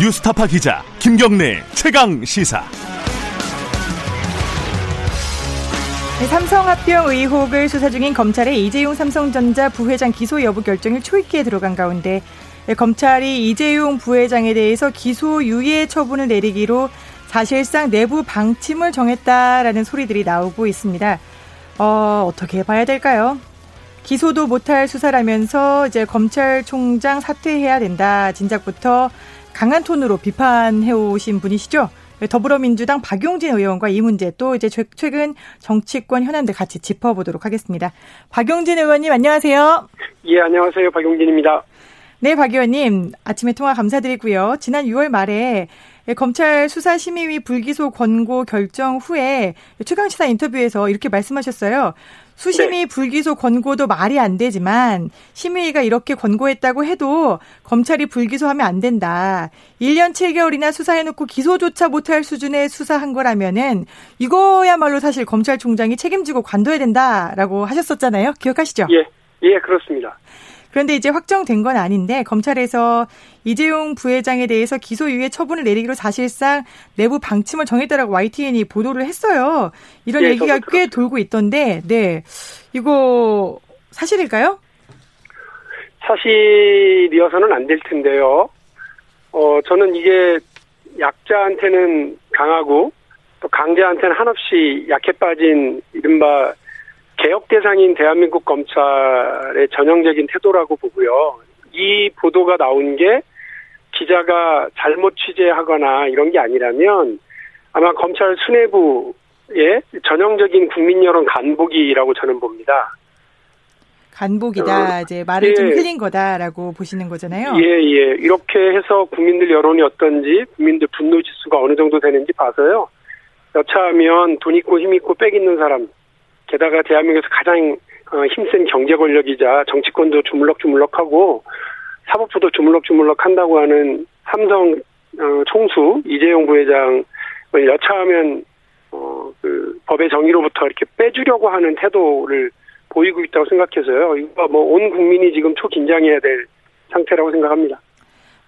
뉴스타파 기자 김경래 최강 시사. 삼성 합병 의혹을 수사 중인 검찰의 이재용 삼성전자 부회장 기소 여부 결정이 초입기에 들어간 가운데 네, 검찰이 이재용 부회장에 대해서 기소 유예 처분을 내리기로 사실상 내부 방침을 정했다라는 소리들이 나오고 있습니다. 어, 어떻게 봐야 될까요? 기소도 못할 수사라면서 이제 검찰총장 사퇴해야 된다. 진작부터 강한 톤으로 비판해 오신 분이시죠? 더불어민주당 박용진 의원과 이 문제 또 이제 최근 정치권 현안들 같이 짚어보도록 하겠습니다. 박용진 의원님 안녕하세요. 예, 안녕하세요. 박용진입니다. 네, 박 의원님. 아침에 통화 감사드리고요. 지난 6월 말에 검찰 수사심의위 불기소 권고 결정 후에 최강시사 인터뷰에서 이렇게 말씀하셨어요. 수심이 네. 불기소 권고도 말이 안 되지만 심의위가 이렇게 권고했다고 해도 검찰이 불기소하면 안 된다. 1년 7개월이나 수사해놓고 기소조차 못할 수준의 수사한 거라면은 이거야말로 사실 검찰총장이 책임지고 관둬야 된다라고 하셨었잖아요. 기억하시죠? 예, 예, 그렇습니다. 그런데 이제 확정된 건 아닌데 검찰에서 이재용 부회장에 대해서 기소유예 처분을 내리기로 사실상 내부 방침을 정했다라고 YTN이 보도를 했어요. 이런 네, 얘기가 꽤 돌고 있던데, 네. 이거 사실일까요? 사실이어서는 안 될 텐데요. 어, 저는 이게 약자한테는 강하고 또 강자한테는 한없이 약해 빠진 이른바 개혁 대상인 대한민국 검찰의 전형적인 태도라고 보고요. 이 보도가 나온 게 기자가 잘못 취재하거나 이런 게 아니라면 아마 검찰 수뇌부의 전형적인 국민 여론 간복이라고 저는 봅니다. 간복이다. 어, 이제 말을 예. 좀 흘린 거다라고 보시는 거잖아요. 예, 예. 이렇게 해서 국민들 여론이 어떤지, 국민들 분노 지수가 어느 정도 되는지 봐서요. 여차하면 돈 있고 힘 있고 빽 있는 사람, 게다가 대한민국에서 가장 어, 힘센 경제 권력이자 정치권도 주물럭주물럭하고 사법부도 주물럭주물럭 한다고 하는 삼성 어, 총수 이재용 부회장을 여차하면 어, 그 법의 정의로부터 이렇게 빼주려고 하는 태도를 보이고 있다고 생각해서요. 이거 뭐 온 국민이 지금 초긴장해야 될 상태라고 생각합니다.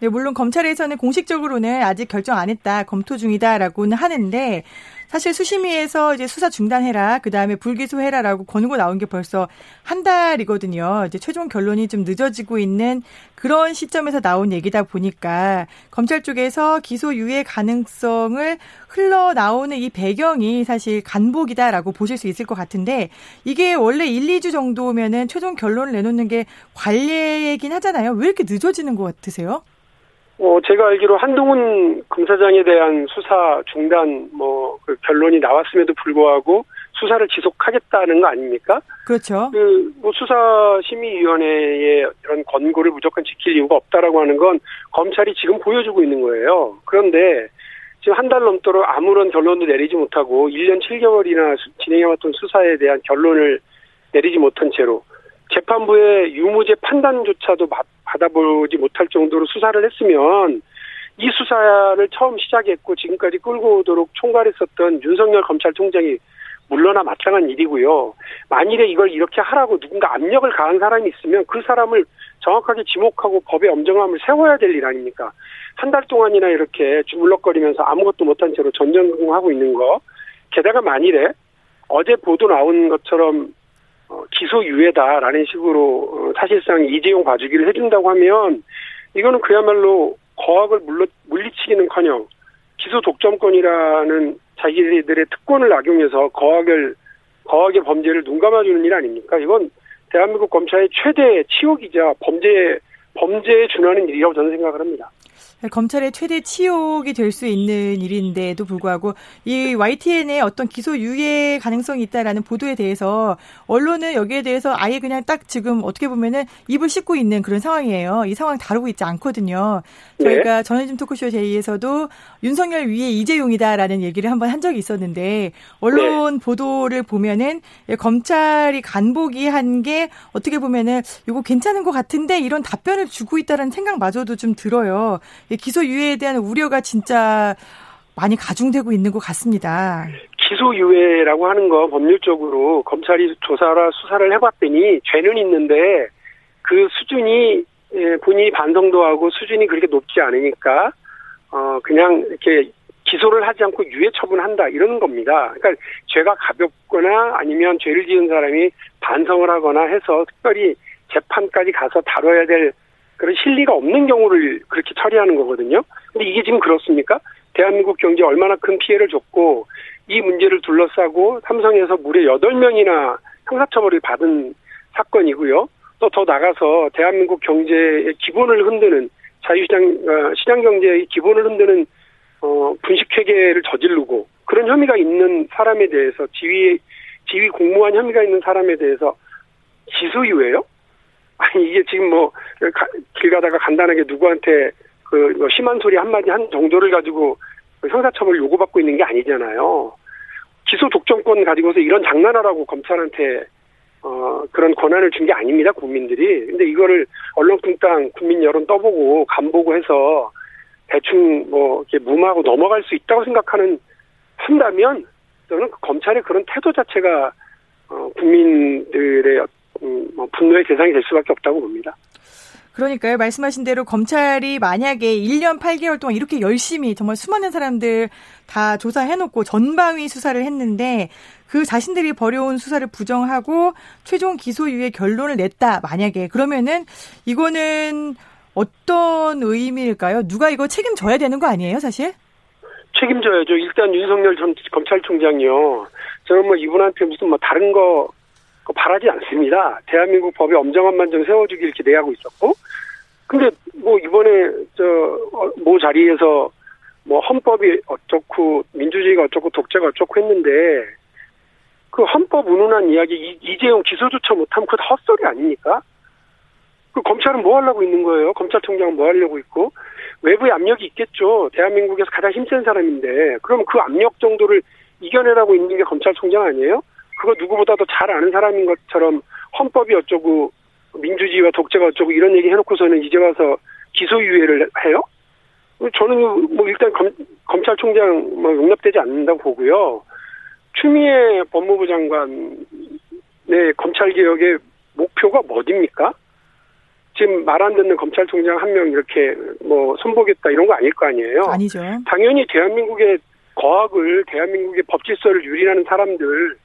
네, 물론 검찰에서는 공식적으로는 아직 결정 안 했다, 검토 중이다라고는 하는데 사실 수심위에서 이제 수사 중단해라, 그 다음에 불기소해라라고 권고 나온 게 벌써 한 달이거든요. 이제 최종 결론이 좀 늦어지고 있는 그런 시점에서 나온 얘기다 보니까 검찰 쪽에서 기소 유예 가능성을 흘러나오는 이 배경이 사실 간복이다라고 보실 수 있을 것 같은데 이게 원래 1, 2주 정도면은 최종 결론을 내놓는 게 관례이긴 하잖아요. 왜 이렇게 늦어지는 것 같으세요? 어, 제가 알기로 한동훈 검사장에 대한 수사 중단 뭐 그 결론이 나왔음에도 불구하고 수사를 지속하겠다는 거 아닙니까? 그렇죠. 그 뭐 수사심의위원회의 이런 권고를 무조건 지킬 이유가 없다라고 하는 건 검찰이 지금 보여주고 있는 거예요. 그런데 지금 한 달 넘도록 아무런 결론도 내리지 못하고 1년 7개월이나 진행해왔던 수사에 대한 결론을 내리지 못한 채로 재판부의 유무죄 판단조차도 받아보지 못할 정도로 수사를 했으면 이 수사를 처음 시작했고 지금까지 끌고 오도록 총괄했었던 윤석열 검찰총장이 물러나 마땅한 일이고요. 만일에 이걸 이렇게 하라고 누군가 압력을 가한 사람이 있으면 그 사람을 정확하게 지목하고 법의 엄정함을 세워야 될 일 아닙니까? 한 달 동안이나 이렇게 주물럭거리면서 아무것도 못한 채로 전전긍긍하고 있는 거. 게다가 만일에 어제 보도 나온 것처럼 어, 기소유예다라는 식으로 어, 사실상 이재용 봐주기를 해준다고 하면 이거는 그야말로 거학을 물러, 물리치기는커녕 기소 독점권이라는 자기들의 특권을 악용해서 거학을 거학의 범죄를 눈감아주는 일 아닙니까? 이건 대한민국 검찰의 최대 치욕이자 범죄 범죄에 준하는 일이라고 저는 생각을 합니다. 검찰의 최대 치욕이 될 수 있는 일인데도 불구하고 이 YTN의 어떤 기소 유예 가능성이 있다라는 보도에 대해서 언론은 여기에 대해서 아예 그냥 딱 지금 어떻게 보면은 입을 씻고 있는 그런 상황이에요. 이 상황 다루고 있지 않거든요. 저희가 네. 전현진 토크쇼 제의에서도 윤석열 위에 이재용이다라는 얘기를 한번 한 적이 있었는데 언론 네. 보도를 보면은 검찰이 간보기 한 게 어떻게 보면은 이거 괜찮은 것 같은데 이런 답변을 주고 있다라는 생각마저도 좀 들어요. 기소 유예에 대한 우려가 진짜 많이 가중되고 있는 것 같습니다. 기소유예라고 하는 거 법률적으로 검찰이 조사라 수사를 해봤더니 죄는 있는데 그 수준이 예, 본인이 반성도 하고 수준이 그렇게 높지 않으니까 어 그냥 이렇게 기소를 하지 않고 유예 처분한다 이러는 겁니다. 그러니까 죄가 가볍거나 아니면 죄를 지은 사람이 반성을 하거나 해서 특별히 재판까지 가서 다뤄야 될 그런 실리가 없는 경우를 그렇게 처리하는 거거든요. 근데 이게 지금 그렇습니까? 대한민국 경제에 얼마나 큰 피해를 줬고 이 문제를 둘러싸고 삼성에서 무려 8명이나 형사처벌을 받은 사건이고요. 또 더 나가서 대한민국 경제의 기본을 흔드는 자유시장 어, 시장 경제의 기본을 흔드는 어, 분식 회계를 저지르고 그런 혐의가 있는 사람에 대해서 지위 지위 공무원 혐의가 있는 사람에 대해서 기소유예요? (laughs) 아니 이게 지금 뭐 길 가다가 간단하게 누구한테 그뭐 심한 소리 한마디 한 정도를 가지고 그 형사처벌 요구받고 있는 게 아니잖아요. 기소 독점권 가지고서 이런 장난하라고 검찰한테 어 그런 권한을 준 게 아닙니다 국민들이. 근데 이거를 언론풍땅 국민 여론 떠보고 간보고 해서 대충 뭐 이렇게 무마하고 넘어갈 수 있다고 생각하는 한다면 저는 그 검찰의 그런 태도 자체가 어 국민들의 음, 뭐 분노의 대상이 될 수밖에 없다고 봅니다. 그러니까요. 말씀하신 대로 검찰이 만약에 1년 8개월 동안 이렇게 열심히 정말 수많은 사람들 다 조사해놓고 전방위 수사를 했는데 그 자신들이 벌여온 수사를 부정하고 최종 기소유예 결론을 냈다. 만약에 그러면은 이거는 어떤 의미일까요? 누가 이거 책임져야 되는 거 아니에요, 사실? 책임져야죠. 일단 윤석열 전 검찰총장이요. 저는 뭐 이분한테 무슨 뭐 다른 거 바라지 않습니다. 대한민국 법의 엄정한 좀 세워주길 내하고 있었고, 근데 뭐 이번에 저모 어, 자리에서 뭐 헌법이 어쩌고 민주주의가 어쩌고 독재가 어쩌고 했는데 그 헌법 운운한 이야기 이재용 기소조차 못하면 그것 헛소리 아닙니까? 그 검찰은 뭐 하려고 있는 거예요? 검찰총장은 뭐 하려고 있고 외부의 압력이 있겠죠. 대한민국에서 가장 힘센 사람인데 그럼 그 압력 정도를 이겨내라고 있는 게 검찰총장 아니에요? 그거 누구보다도 잘 아는 사람인 것처럼 헌법이 어쩌고 민주주의와 독재가 어쩌고 이런 얘기 해놓고서는 이제 와서 기소유예를 해요? 저는 뭐 일단 검, 검찰총장 뭐 용납되지 않는다고 보고요. 추미애 법무부 장관의 검찰개혁의 목표가 뭐입니까? 지금 말 안 듣는 검찰총장 한 명 이렇게 뭐 손보겠다 이런 거 아닐 거 아니에요? 아니죠. 당연히 대한민국의 거학을 대한민국의 법 질서를 유린하는 사람들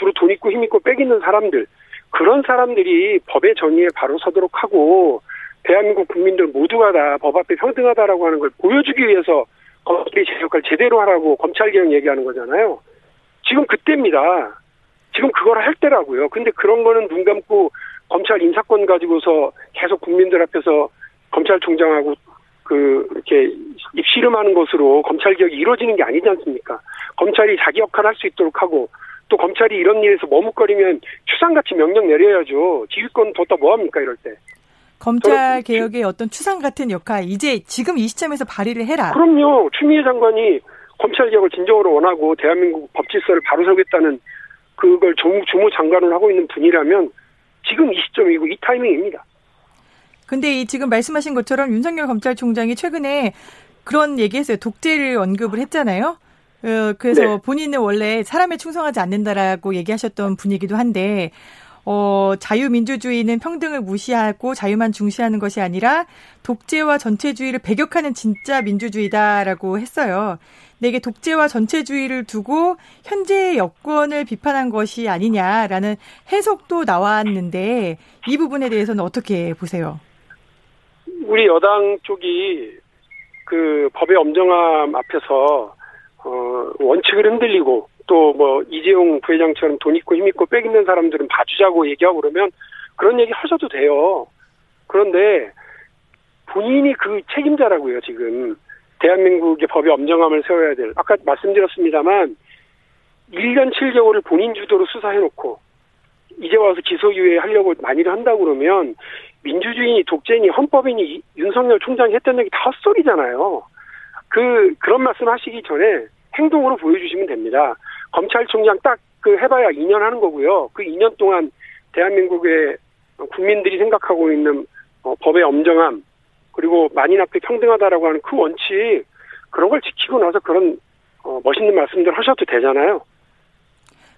주로 돈 있고 힘 있고 빽 있는 사람들 그런 사람들이 법의 전위에 바로 서도록 하고 대한민국 국민들 모두가 다 법 앞에 평등하다라고 하는 걸 보여주기 위해서 검찰이 제 역할 제대로 하라고 검찰개혁 얘기하는 거잖아요. 지금 그때입니다. 지금 그걸 할 때라고요. 근데 그런 거는 눈 감고 검찰 인사권 가지고서 계속 국민들 앞에서 검찰총장하고 그 이렇게 입씨름하는 것으로 검찰 개혁이 이루어지는 게 아니지 않습니까? 검찰이 자기 역할을 할 수 있도록 하고 또 검찰이 이런 일에서 머뭇거리면 추상같이 명령 내려야죠. 지휘권 뒀다 뭐합니까 이럴 때. 검찰 개혁의 어떤 추상 같은 역할 이제 지금 이 시점에서 발휘를 해라. 그럼요. 추미애 장관이 검찰 개혁을 진정으로 원하고 대한민국 법 질서를 바로 세우겠다는 그걸 주무, 주무 장관을 하고 있는 분이라면 지금 이 시점이고 이 타이밍입니다. 근데 이 지금 말씀하신 것처럼 윤석열 검찰총장이 최근에 그런 얘기했어요. 독재를 언급을 했잖아요. 어, 그래서 네. 본인은 원래 사람에 충성하지 않는다라고 얘기하셨던 분이기도 한데 어, 자유민주주의는 평등을 무시하고 자유만 중시하는 것이 아니라 독재와 전체주의를 배격하는 진짜 민주주의다라고 했어요. 근데 이게 독재와 전체주의를 두고 현재의 여권을 비판한 것이 아니냐라는 해석도 나왔는데 이 부분에 대해서는 어떻게 보세요? 우리 여당 쪽이 그 법의 엄정함 앞에서 어, 원칙을 흔들리고 또 뭐 이재용 부회장처럼 돈 있고 힘 있고 빽 있는 사람들은 봐주자고 얘기하고 그러면 그런 얘기 하셔도 돼요. 그런데 본인이 그 책임자라고요, 지금. 대한민국의 법의 엄정함을 세워야 될. 아까 말씀드렸습니다만 1년 7개월을 본인 주도로 수사해놓고 이제 와서 기소유예 하려고 만일을 한다고 그러면 민주주의니 독재니 헌법이니 윤석열 총장이 했던 얘기 다 헛소리잖아요. 그 그런 말씀 하시기 전에 행동으로 보여주시면 됩니다. 검찰총장 딱 그 해봐야 2년 하는 거고요. 그 2년 동안 대한민국의 국민들이 생각하고 있는 어, 법의 엄정함 그리고 만인 앞에 평등하다라고 하는 그 원칙 그런 걸 지키고 나서 그런 어, 멋있는 말씀들 하셔도 되잖아요.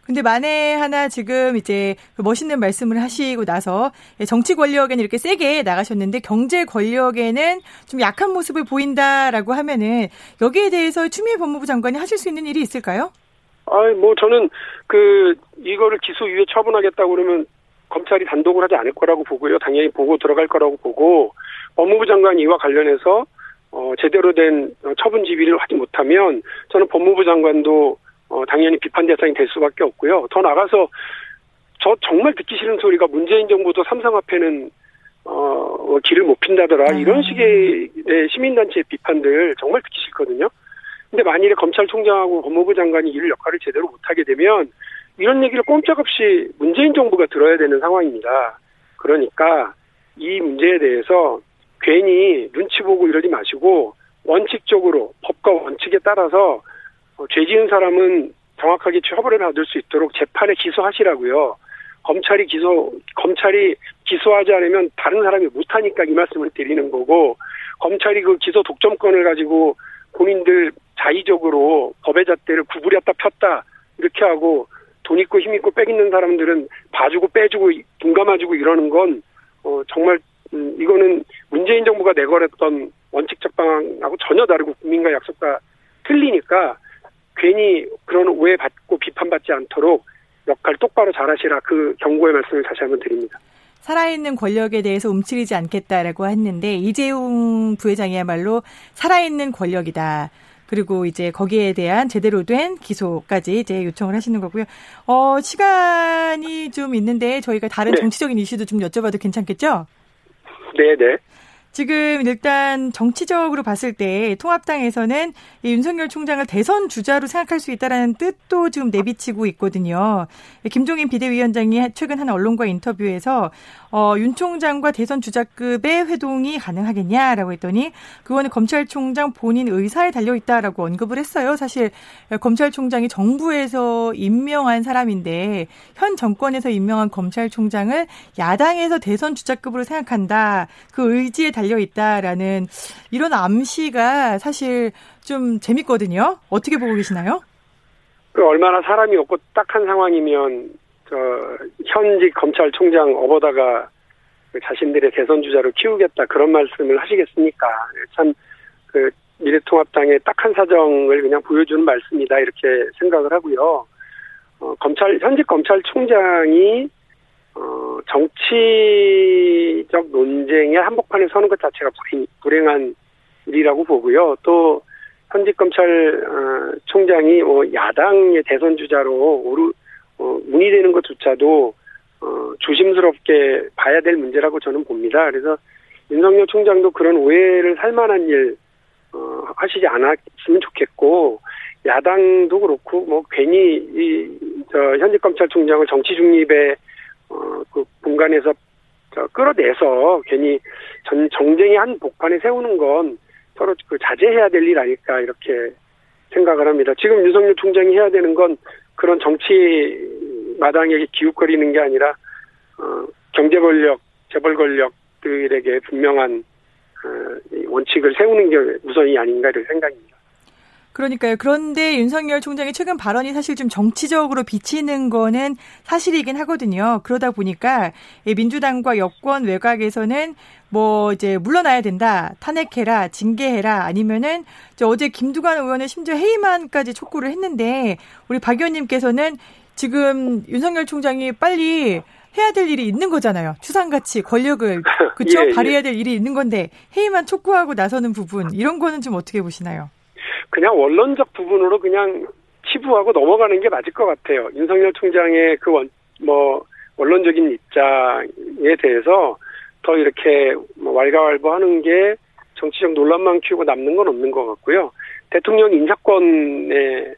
근데 만에 하나 지금 이제 그 멋있는 말씀을 하시고 나서 정치 권력에는 이렇게 세게 나가셨는데 경제 권력에는 좀 약한 모습을 보인다라고 하면은 여기에 대해서 추미애 법무부 장관이 하실 수 있는 일이 있을까요? 아이 뭐 저는 그 이거를 기소유예 처분하겠다고 그러면 검찰이 단독을 하지 않을 거라고 보고요. 당연히 보고 들어갈 거라고 보고 법무부 장관이 이와 관련해서 어 제대로 된 처분 지휘를 하지 못하면 저는 법무부 장관도 어, 당연히 비판 대상이 될 수밖에 없고요. 더 나가서 저 정말 듣기 싫은 소리가 문재인 정부도 삼성 앞에는 어, 길을 못 핀다더라. 음. 이런 식의 시민단체의 비판들 정말 듣기 싫거든요. 근데 만일에 검찰총장하고 법무부 장관이 이를 역할을 제대로 못하게 되면 이런 얘기를 꼼짝없이 문재인 정부가 들어야 되는 상황입니다. 그러니까 이 문제에 대해서 괜히 눈치 보고 이러지 마시고 원칙적으로 법과 원칙에 따라서 어, 죄 지은 사람은 정확하게 처벌을 받을 수 있도록 재판에 기소하시라고요. 검찰이 기소 검찰이 기소하지 않으면 다른 사람이 못하니까 이 말씀을 드리는 거고 검찰이 그 기소 독점권을 가지고 본인들 자의적으로 법의 잣대를 구부렸다 폈다 이렇게 하고 돈 있고 힘 있고 빽 있는 사람들은 봐주고 빼주고 눈 감아주고 이러는 건 어, 정말 음, 이거는 문재인 정부가 내걸었던 원칙적 방향하고 전혀 다르고 국민과 약속과 틀리니까 괜히 그런 오해 받고 비판받지 않도록 역할 똑바로 잘하시라 그 경고의 말씀을 다시 한번 드립니다. 살아있는 권력에 대해서 움츠리지 않겠다라고 했는데 이재용 부회장이야말로 살아있는 권력이다. 그리고 이제 거기에 대한 제대로 된 기소까지 이제 요청을 하시는 거고요. 어, 시간이 좀 있는데 저희가 다른 네. 정치적인 이슈도 좀 여쭤봐도 괜찮겠죠? 네, 네. 지금 일단 정치적으로 봤을 때 통합당에서는 윤석열 총장을 대선 주자로 생각할 수 있다라는 뜻도 지금 내비치고 있거든요. 김종인 비대위원장이 최근 한 언론과 인터뷰에서 어, 윤 총장과 대선 주자급의 회동이 가능하겠냐라고 했더니 그거는 검찰총장 본인 의사에 달려 있다라고 언급을 했어요. 사실 검찰총장이 정부에서 임명한 사람인데 현 정권에서 임명한 검찰총장을 야당에서 대선 주자급으로 생각한다. 그 의지에 달려 있다라는 이런 암시가 사실 좀 재밌거든요. 어떻게 보고 계시나요? 그 얼마나 사람이 없고 딱한 상황이면 저 현직 검찰총장 업어다가 그 자신들의 대선 주자로 키우겠다 그런 말씀을 하시겠습니까? 참 그 미래통합당의 딱한 사정을 그냥 보여주는 말씀이다 이렇게 생각을 하고요. 어, 검찰 현직 검찰총장이 어, 정치적 논쟁의 한복판에 서는 것 자체가 불행, 불행한 일이라고 보고요. 또 현직 검찰 총장이 어, 뭐 야당의 대선 주자로 오르 어, 문의되는 것조차도 어, 조심스럽게 봐야 될 문제라고 저는 봅니다. 그래서 윤석열 총장도 그런 오해를 살 만한 일 어, 하시지 않았으면 좋겠고 야당도 그렇고 뭐 괜히 이 저 현직 검찰총장을 정치 중립의 어 그 공간에서 저 끌어내서 괜히 전 정쟁의 한 복판에 세우는 건 서로 그 자제해야 될 일 아닐까 이렇게 생각을 합니다. 지금 윤석열 총장이 해야 되는 건 그런 정치 마당에 기웃거리는 게 아니라 어, 경제 권력, 재벌 권력들에게 분명한 어, 원칙을 세우는 게 우선이 아닌가 이런 생각입니다. 그러니까요. 그런데 윤석열 총장의 최근 발언이 사실 좀 정치적으로 비치는 거는 사실이긴 하거든요. 그러다 보니까 민주당과 여권 외곽에서는 뭐 이제 물러나야 된다, 탄핵해라, 징계해라, 아니면은 어제 김두관 의원은 심지어 해임안까지 촉구를 했는데 우리 박 의원님께서는 지금 윤석열 총장이 빨리 해야 될 일이 있는 거잖아요. 추상같이 권력을 (laughs) 그쵸 예, 예. 발휘해야 될 일이 있는 건데 해임안 촉구하고 나서는 부분 이런 거는 좀 어떻게 보시나요? 그냥 원론적 부분으로 그냥 치부하고 넘어가는 게 맞을 것 같아요. 윤석열 총장의 그 원, 뭐, 원론적인 입장에 대해서 더 이렇게 뭐 왈가왈부하는 게 정치적 논란만 키우고 남는 건 없는 것 같고요. 대통령 인사권의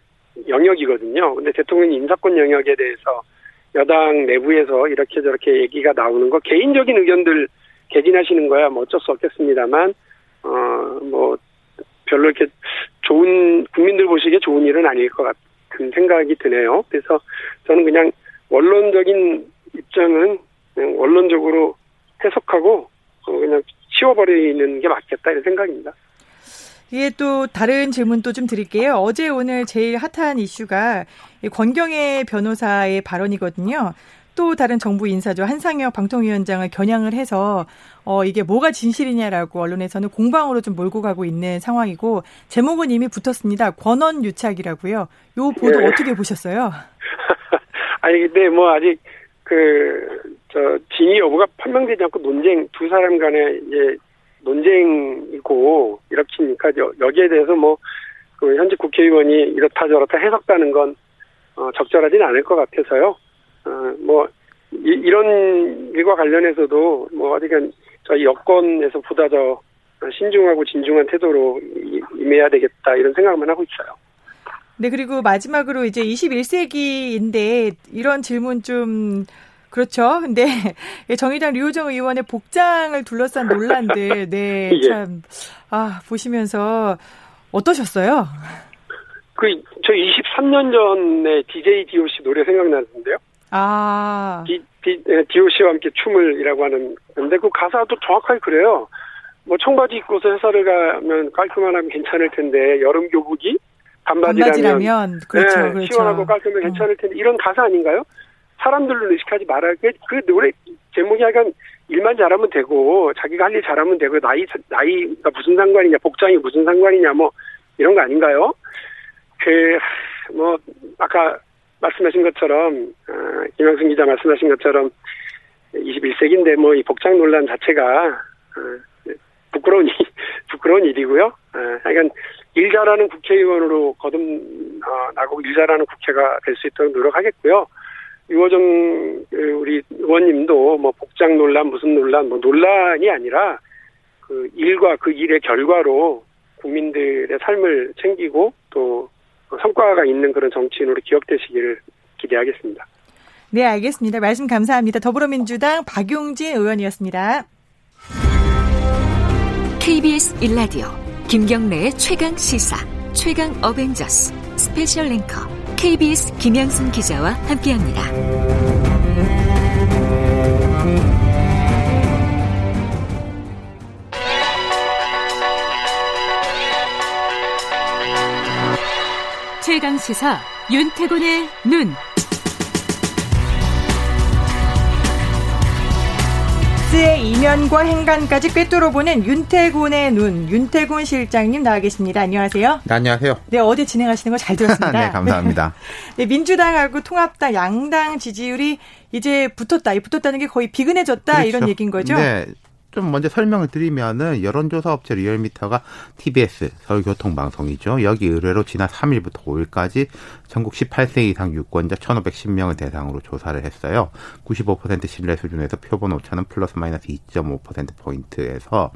영역이거든요. 근데 대통령 인사권 영역에 대해서 여당 내부에서 이렇게 저렇게 얘기가 나오는 거 개인적인 의견들 개진하시는 거야 뭐 어쩔 수 없겠습니다만 어 뭐 별로 이렇게 좋은 국민들 보시기에 좋은 일은 아닐 것 같은 생각이 드네요. 그래서 저는 그냥 원론적인 입장은 그냥 원론적으로 해석하고 어, 그냥 치워버리는 게 맞겠다 이런 생각입니다. 이게 또 다른 질문도 좀 드릴게요. 어제 오늘 제일 핫한 이슈가 권경의 변호사의 발언이거든요. 또 다른 정부 인사죠. 한상혁 방통위원장을 겨냥을 해서 어 이게 뭐가 진실이냐라고 언론에서는 공방으로 좀 몰고 가고 있는 상황이고 제목은 이미 붙었습니다. 권원 유착이라고요. 요 보도 네. 어떻게 보셨어요? (laughs) 아니 근데 뭐 아직 그 저 진위 여부가 판명되지 않고 논쟁 두 사람 간에 이제 논쟁이고 이렇게니까 여기에 대해서 뭐 그 현직 국회의원이 이렇다 저렇다 해석하는 건 어, 적절하진 않을 것 같아서요. 어, 뭐 이, 런 일과 관련해서도 뭐 어디간 저희 여권에서 보다 더 신중하고 진중한 태도로 임해야 되겠다 이런 생각만 하고 있어요. 네, 그리고 마지막으로 이제 21세기인데 이런 질문 좀 그렇죠. 근데 (laughs) 정의당 류호정 의원의 복장을 둘러싼 논란들, 네, (laughs) 예. 참, 아, 보시면서 어떠셨어요? 그, 저 23년 전에 DJ DOC 노래 생각나는데요. 아. 디, 디, DOC와 함께 춤을이라고 하는 근데 그 가사도 정확하게 그래요. 뭐 청바지 입고서 회사를 가면 깔끔하면 괜찮을 텐데 여름 교복이 반바지라면, 반바지라면 그렇죠, 네, 그렇죠. 시원하고 깔끔하면 어. 괜찮을 텐데 이런 가사 아닌가요? 사람들을 의식하지 말아야 그, 그 노래 제목이 약간 일만 잘하면 되고 자기가 할 일 잘하면 되고 나이 나이가 무슨 상관이냐 복장이 무슨 상관이냐 뭐 이런 거 아닌가요? 그 뭐 아까 말씀하신 것처럼 어, 김영순 기자 말씀하신 것처럼 21세기인데 뭐 이 복장 논란 자체가 어, 부끄러운 (laughs) 부끄러운 일이고요. 어, 하여간 일 잘하는 국회의원으로 거듭나고 일 잘하는 국회가 될 수 있도록 노력하겠고요. 유호정 그 우리 의원님도 뭐 복장 논란 무슨 논란 뭐 논란이 아니라 그 일과 그 일의 결과로 국민들의 삶을 챙기고 또 성과가 있는 그런 정치인으로 기억되시기를 기대하겠습니다. 네, 알겠습니다. 말씀 감사합니다. 더불어민주당 박용진 의원이었습니다. KBS 일라디오 김경래의 최강 시사 최강 어벤져스 스페셜 앵커 KBS 김양순 기자와 함께합니다. 최강 시사 윤태곤의 눈. 뉴스의 이면과 행간까지 꿰뚫어보는 윤태곤의 눈, 윤태곤 실장님 나와 계십니다. 안녕하세요. 네, 안녕하세요. 네, 어제 진행하시는 거 잘 들었습니다. (laughs) 네, 감사합니다. (laughs) 네, 민주당하고 통합당, 양당 지지율이 이제 붙었다. 붙었다는 게 거의 비근해졌다. 그렇죠. 이런 얘기인 거죠? 네. 좀 먼저 설명을 드리면은 여론조사 업체 리얼미터가 TBS 서울교통방송이죠. 여기 의뢰로 지난 3일부터 5일까지 전국 18세 이상 유권자 1,510명을 대상으로 조사를 했어요. 95% 신뢰 수준에서 표본 오차는 플러스 마이너스 2.5% 포인트에서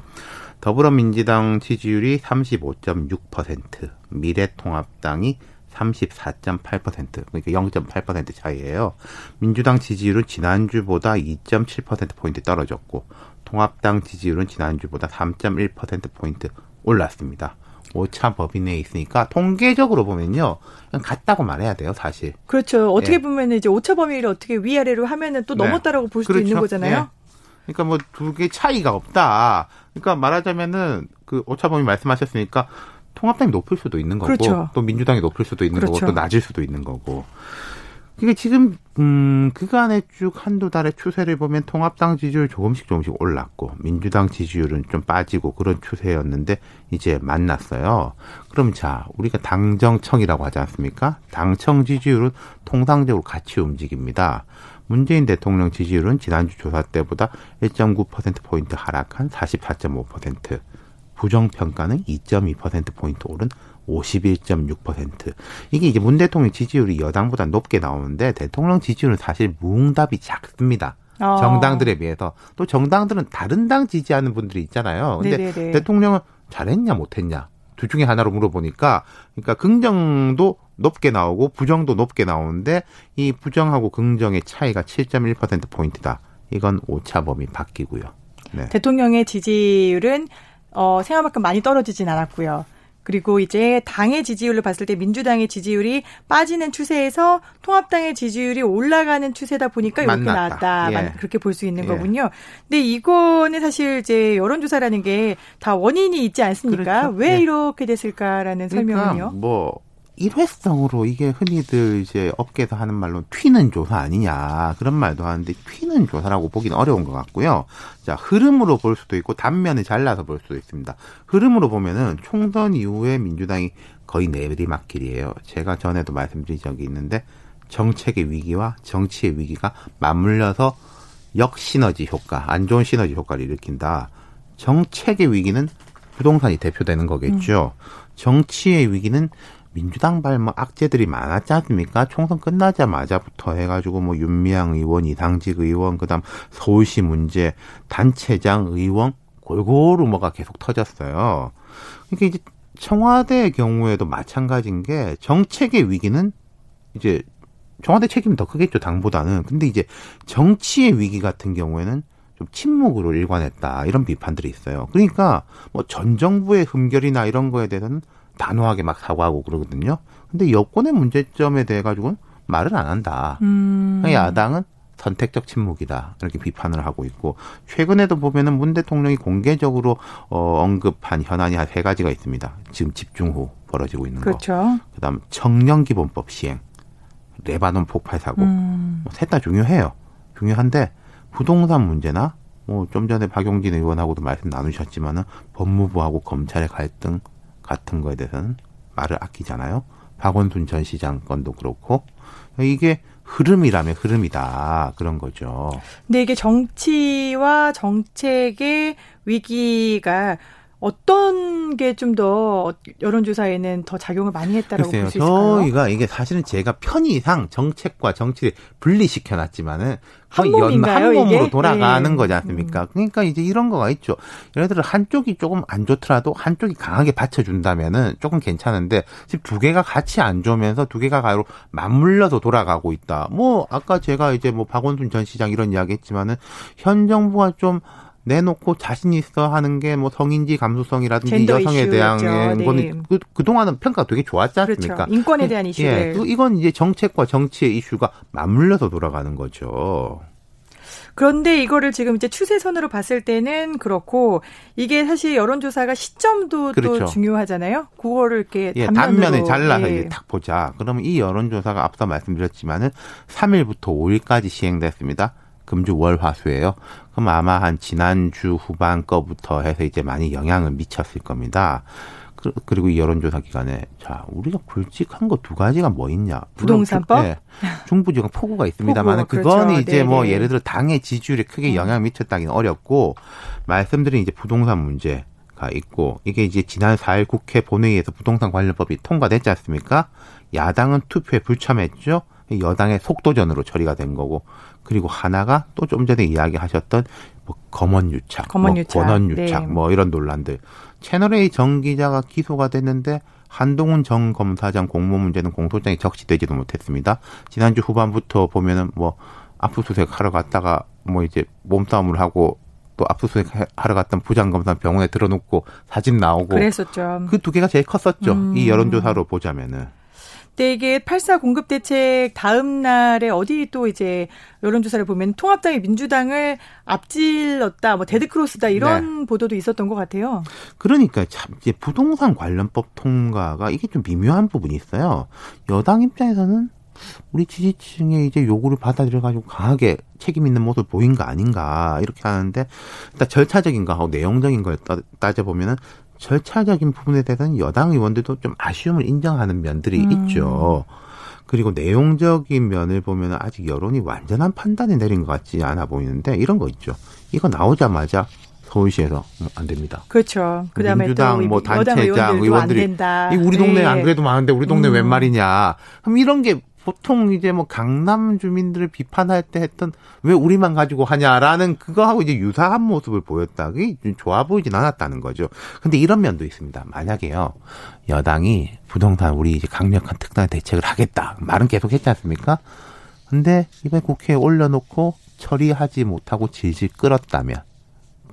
더불어민주당 지지율이 35.6%, 미래통합당이 34.8% 그러니까 0.8% 차이예요. 민주당 지지율은 지난주보다 2.7% 포인트 떨어졌고 통합당 지지율은 지난주보다 3.1% 포인트 올랐습니다. 오차 법인 내에 있으니까 통계적으로 보면요. 그냥 같다고 말해야 돼요, 사실. 그렇죠. 어떻게 예. 보면 이제 오차 범위를 어떻게 위아래로 하면은 또 네. 넘었다라고 볼 수도 그렇죠. 있는 거잖아요. 예. 그러니까 뭐 두 개 차이가 없다. 그러니까 말하자면은 그 오차 범위 말씀하셨으니까 통합당이 높을 수도 있는 거고 그렇죠. 또 민주당이 높을 수도 있는 그렇죠. 거고 또 낮을 수도 있는 거고. 그게 지금 음 그간의 쭉 한두 달의 추세를 보면 통합당 지지율 조금씩 조금씩 올랐고 민주당 지지율은 좀 빠지고 그런 추세였는데 이제 만났어요. 그럼 자 우리가 당정청이라고 하지 않습니까? 당청 지지율은 통상적으로 같이 움직입니다. 문재인 대통령 지지율은 지난주 조사 때보다 1.9% 포인트 하락한 44.5%. 부정평가는 2.2% 포인트 오른 51.6%. 이게 이제 문 대통령 지지율이 여당보다 높게 나오는데 대통령 지지율은 사실 무응답이 작습니다. 어. 정당들에 비해서 또 정당들은 다른 당 지지하는 분들이 있잖아요. 근데 네네네. 대통령은 잘했냐 못했냐 둘 중에 하나로 물어보니까 그러니까 긍정도 높게 나오고 부정도 높게 나오는데 이 부정하고 긍정의 차이가 7.1% 포인트다. 이건 오차 범위 바뀌고요. 네. 대통령의 지지율은 어, 생각만큼 많이 떨어지진 않았고요. 그리고 이제 당의 지지율로 봤을 때 민주당의 지지율이 빠지는 추세에서 통합당의 지지율이 올라가는 추세다 보니까 이렇게. 나왔다. 예. 만- 그렇게 볼 수 있는 예. 거군요. 근데 이거는 사실 이제 여론조사라는 게 다 원인이 있지 않습니까? 그렇죠. 왜 예. 이렇게 됐을까라는 설명은요. 그러니까 뭐 일회성으로 이게 흔히들 이제 업계에서 하는 말로 튀는 조사 아니냐 그런 말도 하는데 튀는 조사라고 보기는 어려운 것 같고요. 자 흐름으로 볼 수도 있고 단면을 잘라서 볼 수도 있습니다. 흐름으로 보면은 총선 이후에 민주당이 거의 내리막길이에요. 제가 전에도 말씀드린 적이 있는데 정책의 위기와 정치의 위기가 맞물려서 역시너지 효과, 안 좋은 시너지 효과를 일으킨다. 정책의 위기는 부동산이 대표되는 거겠죠. 정치의 위기는 민주당 발뭐 악재들이 많았지 않습니까? 총선 끝나자마자부터 해가지고 뭐 윤미향 의원, 이상직 의원, 그다음 서울시 문제, 단체장 의원 골고루 뭐가 계속 터졌어요. 그러니까 이제 청와대의 경우에도 마찬가지인 게 정책의 위기는 이제 청와대 책임이 더 크겠죠 당보다는. 근데 이제 정치의 위기 같은 경우에는 좀 침묵으로 일관했다 이런 비판들이 있어요. 그러니까 뭐 전 정부의 흠결이나 이런 거에 대해서는 단호하게 막 사과하고 그러거든요. 근데 여권의 문제점에 대해 가지고는 말을 안 한다. 음. 야당은 선택적 침묵이다 이렇게 비판을 하고 있고 최근에도 보면은 문 대통령이 공개적으로 어, 언급한 현안이 한 세 가지가 있습니다. 지금 집중 후 벌어지고 있는 거. 그렇죠. 그다음 청년 기본법 시행, 레바논 폭발 사고, 음. 뭐 셋다 중요해요. 중요한데 부동산 문제나 뭐 좀 전에 박용진 의원하고도 말씀 나누셨지만은 법무부하고 검찰의 갈등 같은 거에 대해서는 말을 아끼잖아요. 박원순 전 시장 건도 그렇고 이게 흐름이라면 흐름이다 그런 거죠. 근데 이게 정치와 정책의 위기가 어떤 게 좀 더 여론조사에는 더 작용을 많이 했다라고 볼 수 있을까요? 저희가 이게 사실은 제가 편의상 정책과 정치를 분리시켜 놨지만은 한 몸인가요, 한 몸으로 이게? 돌아가는 네. 거지 않습니까? 그러니까 이제 이런 거가 있죠. 예를 들어 한쪽이 조금 안 좋더라도 한쪽이 강하게 받쳐준다면은 조금 괜찮은데 지금 두 개가 같이 안 좋으면서 두 개가 가로 맞물려서 돌아가고 있다. 뭐 아까 제가 이제 뭐 박원순 전 시장 이런 이야기했지만은 현 정부가 좀 내놓고 자신 있어 하는 게 뭐 성인지 감수성이라든지 여성에 대한 이슈였죠. 네. 거는 그, 그동안은 평가가 되게 좋았지 않습니까? 그렇죠. 인권에 대한 예, 이슈를. 그 이건 이제 정책과 정치의 이슈가 맞물려서 돌아가는 거죠. 그런데 이거를 지금 이제 추세선으로 봤을 때는 그렇고 이게 사실 여론조사가 시점도 또 그렇죠. 중요하잖아요. 그거를 이렇게 예, 단면에 잘라서 예. 이제 딱 보자. 그러면 이 여론조사가 앞서 말씀드렸지만은 3일부터 5일까지 시행됐습니다. 금주 월 화수예요. 그럼 아마 한 지난주 후반 거부터 해서 이제 많이 영향을 미쳤을 겁니다. 그- 그리고 이 여론조사 기간에 자 우리가 굵직한 거 두 가지가 뭐 있냐? 물론 부동산법? 중- 예, 중부지방 폭우가 있습니다만 그거는 그렇죠. 이제 뭐 네네. 예를 들어 당의 지지율에 크게 음. 영향을 미쳤다기는 어렵고 말씀드린 이제 부동산 문제가 있고 이게 이제 지난 4일 국회 본회의에서 부동산 관련법이 통과됐지 않습니까? 야당은 투표에 불참했죠. 여당의 속도전으로 처리가 된 거고 그리고 하나가 또 좀 전에 이야기하셨던 뭐 검언 유착, 검언 뭐 유착. 권언 유착, 네. 뭐 이런 논란들. 채널A 정 기자가 기소가 됐는데 한동훈 전 검사장 공모 문제는 공소장에 적시되지도 못했습니다. 지난주 후반부터 보면은 뭐 압수수색 하러 갔다가 뭐 이제 몸싸움을 하고 또 압수수색 하러 갔던 부장검사 병원에 들어놓고 사진 나오고 그랬었죠. 그 두 개가 제일 컸었죠. 음. 이 여론조사로 보자면은. 근데 이게 8.4 공급 대책 다음 날에 어디 또 이제 여론조사를 보면 통합당이 민주당을 앞질렀다, 뭐 데드크로스다 이런 보도도 있었던 것 같아요. 그러니까 참 이제 부동산 관련법 통과가 이게 좀 미묘한 부분이 있어요. 여당 입장에서는 우리 지지층의 이제 요구를 받아들여 가지고 강하게 책임 있는 모습을 보인 거 아닌가 이렇게 하는데 일단 절차적인 거하고 내용적인 걸 따- 따져보면은 절차적인 부분에 대해서는 여당 의원들도 좀 아쉬움을 인정하는 면들이 음. 있죠. 그리고 내용적인 면을 보면 아직 여론이 완전한 판단이 내린 것 같지 않아 보이는데 이런 거 있죠. 이거 나오자마자 서울시에서 음, 안 됩니다. 그렇죠. 그다음에 민주당 또뭐 단체장 의원들이. 이 우리 동네 네. 안 그래도 많은데 우리 동네 음. 웬 말이냐. 그럼 이런 게 보통 이제 뭐 강남 주민들을 비판할 때 했던 왜 우리만 가지고 하냐라는 그거하고 이제 유사한 모습을 보였다. 그게 좀 좋아 보이진 않았다는 거죠. 근데 이런 면도 있습니다. 만약에요. 여당이 부동산 우리 이제 강력한 특단 대책을 하겠다. 말은 계속 했지 않습니까? 근데 이번 국회에 올려놓고 처리하지 못하고 질질 끌었다면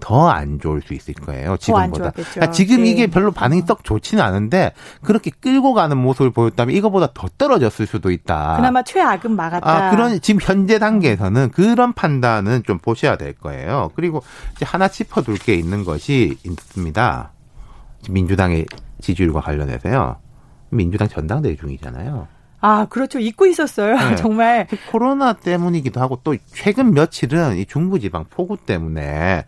더 안 좋을 수 있을 거예요. 지금보다. 그러니까 지금 네. 이게 별로 반응이 썩 좋지는 않은데 그렇게 끌고 가는 모습을 보였다면 이거보다 더 떨어졌을 수도 있다. 그나마 최악은 막았다. 아, 그런 지금 현재 단계에서는 그런 판단은 좀 보셔야 될 거예요. 그리고 이제 하나 짚어둘 게 있는 것이 있습니다. 지금 민주당의 지지율과 관련해서요. 민주당 전당대회 중이잖아요. 아, 그렇죠. 잊고 있었어요. 네. (laughs) 정말. 코로나 때문이기도 하고 또 최근 며칠은 이 중부지방 폭우 때문에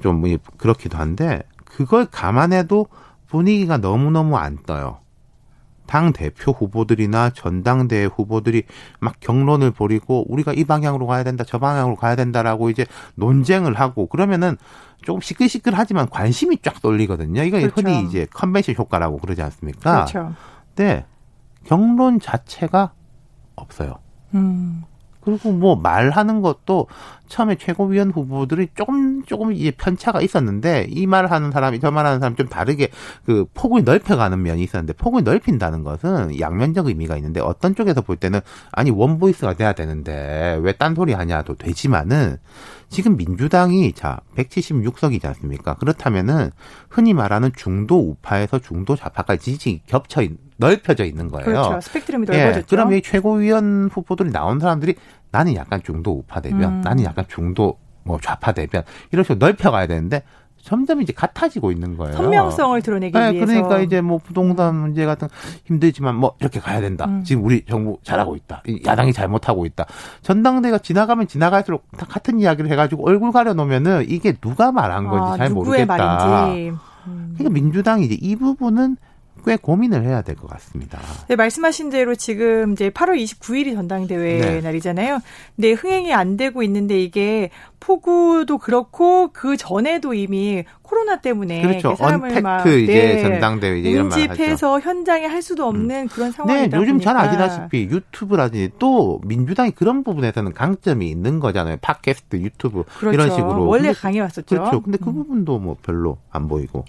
좀 그렇기도 한데 그걸 감안해도 분위기가 너무너무 안 떠요. 당 대표 후보들이나 전당대회 후보들이 막 경론을 벌이고 우리가 이 방향으로 가야 된다, 저 방향으로 가야 된다라고 이제 논쟁을 하고 그러면은 조금 시끌시끌하지만 관심이 쫙 쏠리거든요. 이거 그렇죠. 흔히 이제 컨벤션 효과라고 그러지 않습니까? 그렇죠. 근데 경론 자체가 없어요. 음. 그리고 뭐 말하는 것도 처음에 최고위원 후보들이 조금 조금 이제 편차가 있었는데 이 말하는 사람이 저 말하는 사람 좀 다르게 그 폭을 넓혀가는 면이 있었는데 폭을 넓힌다는 것은 양면적 의미가 있는데 어떤 쪽에서 볼 때는 아니 one voice가 돼야 되는데 왜 딴소리 하냐도 되지만은 지금 민주당이 자 176석이지 않습니까? 그렇다면은 흔히 말하는 중도 우파에서 중도 좌파까지 지지 겹쳐 있, 넓혀져 있는 거예요. 그렇죠. 스펙트럼이 예, 넓어졌죠. 그럼 이 최고위원 후보들이 나온 사람들이 나는 약간 중도 우파 대변, 음. 나는 약간 중도 뭐 좌파 대변 이런 식으로 넓혀가야 되는데 점점 이제 같아지고 있는 거예요. 선명성을 드러내기 네, 위해서. 그러니까 이제 뭐 부동산 문제 같은 거 힘들지만 뭐 이렇게 가야 된다. 음. 지금 우리 정부 잘하고 있다. 이 야당이 잘못하고 있다. 전당대가 지나가면 지나갈수록 다 같은 이야기를 해가지고 얼굴 가려놓으면은 이게 누가 말한 건지 아, 잘 모르겠다. 말인지. 음. 그러니까 민주당이 이제 이 부분은 꽤 고민을 해야 될 것 같습니다. 네, 말씀하신 대로 지금 이제 8월 29일이 전당대회 네. 날이잖아요. 근데 흥행이 안 되고 있는데 이게 폭우도 그렇고 그 전에도 이미 코로나 때문에 그렇죠. 사람을 막 이제 네, 전당대회 이제 이런 말 집해서 현장에 할 수도 없는 음. 그런 상황이다 네, 요즘 보니까. 잘 아시다시피 유튜브라든지 또 민주당이 그런 부분에서는 강점이 있는 거잖아요. 팟캐스트, 유튜브 그렇죠. 이런 식으로 원래 강해 왔었죠. 그렇죠. 근데 그 음. 부분도 뭐 별로 안 보이고.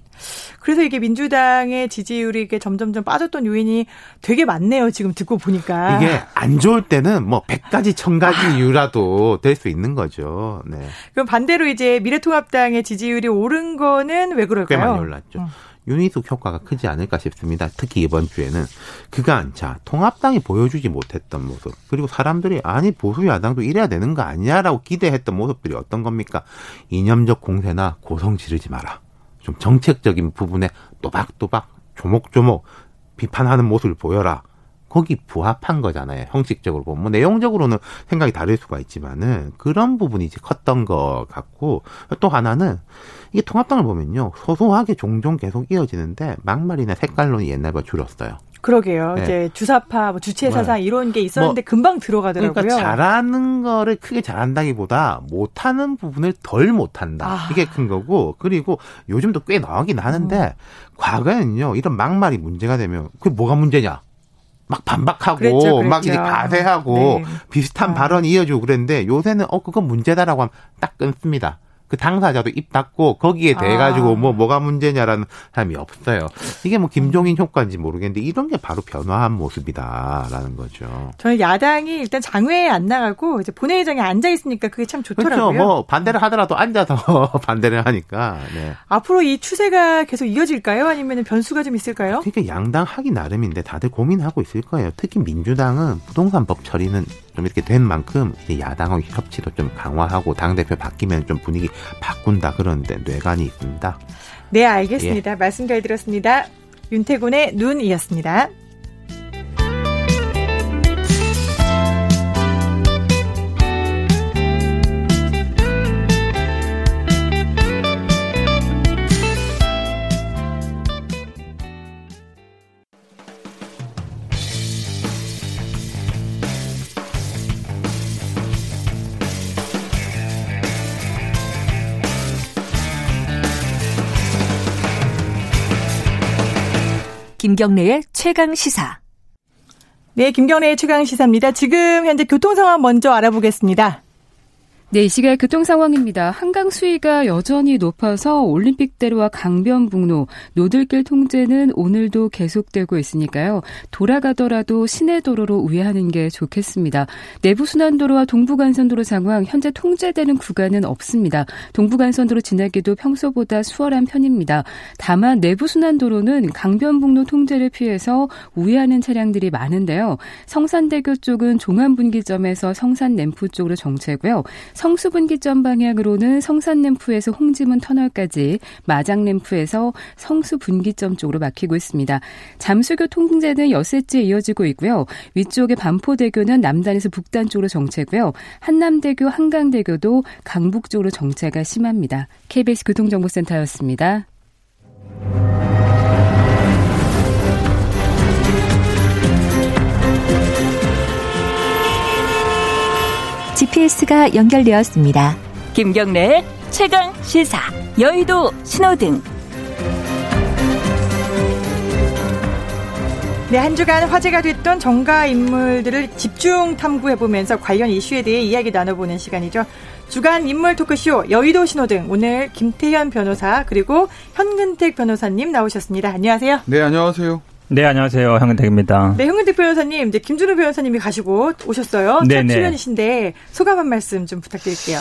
그래서 이게 민주당의 지지율이 이게 점점점 빠졌던 요인이 되게 많네요. 지금 듣고 보니까. 이게 안 좋을 때는 뭐 100가지, 1000가지 이유라도 될 수 있는 거죠. 네. 그럼 반대로 이제 미래통합당의 지지율이 오른 거는 왜 그럴까요? 꽤 많이 올랐죠. 어. 윤희숙 효과가 크지 않을까 싶습니다. 특히 이번 주에는 그간 자 통합당이 보여주지 못했던 모습 그리고 사람들이 아니 보수 야당도 이래야 되는 거 아니야라고 기대했던 모습들이 어떤 겁니까? 이념적 공세나 고성 지르지 마라. 좀 정책적인 부분에 또박또박 조목조목 비판하는 모습을 보여라. 거기 부합한 거잖아요. 형식적으로 보면. 뭐 내용적으로는 생각이 다를 수가 있지만은 그런 부분이 이제 컸던 것 같고 또 하나는 이게 통합당을 보면요. 소소하게 종종 계속 이어지는데 막말이나 색깔론이 옛날보다 줄었어요. 그러게요. 네. 이제 주사파, 뭐 주체 사상 네. 이런 게 있었는데 뭐, 금방 들어가더라고요. 그러니까 잘하는 거를 크게 잘한다기보다 못하는 부분을 덜 못한다. 아. 이게 큰 거고 그리고 요즘도 꽤 나오긴 하는데 음. 과거에는요 이런 막말이 문제가 되면 그게 뭐가 문제냐? 막 반박하고 그랬죠, 그랬죠. 막 이제 가세하고 네. 비슷한 아. 발언 이어주고 그랬는데 요새는 어 그건 문제다라고 하면 딱 끊습니다. 그 당사자도 입 닫고 거기에 대해 가지고 아. 뭐 뭐가 문제냐라는 사람이 없어요. 이게 뭐 김종인 효과인지 모르겠는데 이런 게 바로 변화한 모습이다라는 거죠. 저는 야당이 일단 장외에 안 나가고 이제 본회의장에 앉아 있으니까 그게 참 좋더라고요. 그렇죠. 뭐 반대를 하더라도 앉아서 (laughs) 반대를 하니까. 네. 앞으로 이 추세가 계속 이어질까요? 아니면 변수가 좀 있을까요? 그러니까 양당 하기 나름인데 다들 고민하고 있을 거예요. 특히 민주당은 부동산법 처리는 좀 이렇게 된 만큼 이제 야당하고 협치도 좀 강화하고 당 대표 바뀌면 좀 분위기 바꾼다 그러는데 뇌관이 있습니다. 네, 알겠습니다. 예. 말씀 잘 들었습니다. 윤태곤의 눈이었습니다. 김경래의 최강 시사. 네, 김경래의 최강 시사입니다. 지금 현재 교통 상황 먼저 알아보겠습니다. 네, 이 시각 교통 상황입니다. 한강 수위가 여전히 높아서 올림픽대로와 강변북로, 노들길 통제는 오늘도 계속되고 있으니까요. 돌아가더라도 시내 도로로 우회하는 게 좋겠습니다. 내부순환도로와 동부간선도로 상황 현재 통제되는 구간은 없습니다. 동부간선도로 지나기도 평소보다 수월한 편입니다. 다만 내부순환도로는 강변북로 통제를 피해서 우회하는 차량들이 많은데요. 성산대교 쪽은 종암분기점에서 성산램프 쪽으로 정체고요. 성수분기점 방향으로는 성산램프에서 홍지문 터널까지 마장램프에서 성수분기점 쪽으로 막히고 있습니다. 잠수교 통제는 여세째 이어지고 있고요. 위쪽에 반포대교는 남단에서 북단 쪽으로 정체고요. 한남대교, 한강대교도 강북 쪽으로 정체가 심합니다. KBS 교통정보센터였습니다. GPS가 연결되었습니다. 김경래의 최강 시사 여의도 신호등 네, 한 주간 화제가 됐던 정가 인물들을 집중 탐구해보면서 관련 이슈에 대해 이야기 나눠보는 시간이죠. 주간 인물 토크쇼 여의도 신호등 오늘 김태현 변호사 그리고 현근택 변호사님 나오셨습니다. 안녕하세요. 네, 안녕하세요. 네, 안녕하세요. 형은택입니다. 네, 형은택 변호사님, 이제 김준호 변호사님이 가시고 오셨어요. 첫 출연이신데 소감 한 말씀 좀 부탁드릴게요.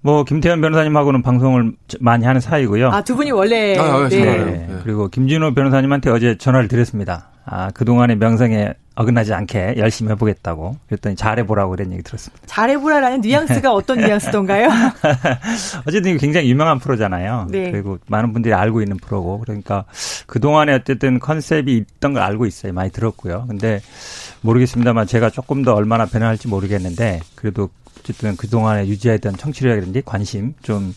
뭐 김태현 변호사님하고는 방송을 많이 하는 사이고요. 아, 두 분이 원래 아, 아, 네. 네. 그리고 김준호 변호사님한테 어제 전화를 드렸습니다. 아, 그동안의 명성에 어긋나지 않게 열심히 해보겠다고 그랬더니 잘해보라고 그런 얘기 들었습니다. 잘해보라라는 뉘앙스가 (laughs) 어떤 뉘앙스던가요? (laughs) 어쨌든 굉장히 유명한 프로잖아요. 네. 그리고 많은 분들이 알고 있는 프로고 그러니까 그동안에 어쨌든 컨셉이 있던 걸 알고 있어요. 많이 들었고요. 근데 모르겠습니다만 제가 조금 더 얼마나 변화할지 모르겠는데 그래도 어쨌든 그동안에 유지했던 청취력이라든지 관심 좀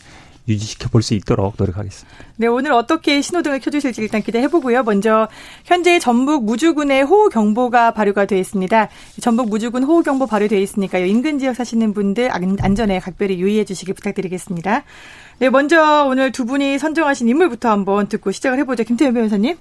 유지시켜 볼 수 있도록 노력하겠습니다. 네, 오늘 어떻게 신호등을 켜주실지 일단 기대해 보고요. 먼저 현재 전북 무주군에 호우 경보가 발효가 되어 있습니다. 전북 무주군 호우 경보 발효되어 있으니까요. 인근 지역 사시는 분들 안전에 각별히 유의해 주시기 부탁드리겠습니다. 네, 먼저 오늘 두 분이 선정하신 인물부터 한번 듣고 시작을 해보죠. 김태현 변호사님.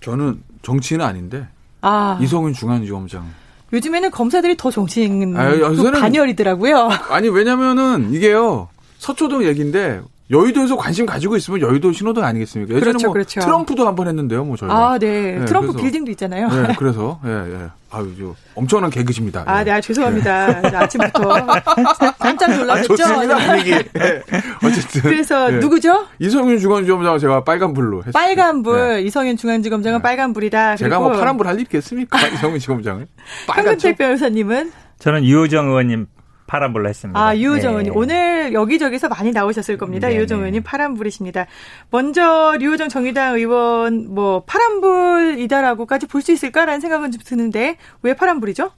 저는 정치인은 아닌데 아. 이성윤 중앙지검장. 요즘에는 검사들이 더 정치인 아, 반열이더라고요. (laughs) 아니 왜냐면은 이게요 서초동 얘기인데 여의도에서 관심 가지고 있으면 여의도 신호등 아니겠습니까? 예전에 그렇죠, 뭐 그렇죠. 트럼프도 한 번 했는데요, 뭐 저희가. 아, 네. 네 트럼프 그래서, 빌딩도 있잖아요. 네, (laughs) 그래서 예, 예. 아유, 저 엄청난 개그십니다. 아, 네, 아, 죄송합니다. 네. 아침부터 (laughs) 깜짝 놀랐죠. 아, 좋습니다, 분위기. 네. 어쨌든. 그래서 네. 누구죠? 이성윤 중앙지검장 제가 빨간불로 했습니다. 빨간불. 네. 이성윤 중앙지검장은 빨간불이다. 제가 뭐 파란불 할 일 있겠습니까? (laughs) 이성윤 지검장은. 황근택 변호사님은? 저는 이호정 의원님 파란불로 했습니다. 아, 유호정 의원님. 네. 오늘 여기저기서 많이 나오셨을 겁니다. 네, 유호정 네. 의원님 파란불이십니다. 먼저 류호정 정의당 의원 뭐 파란불이다라고까지 볼 수 있을까라는 생각은 좀 드는데 왜 파란불이죠?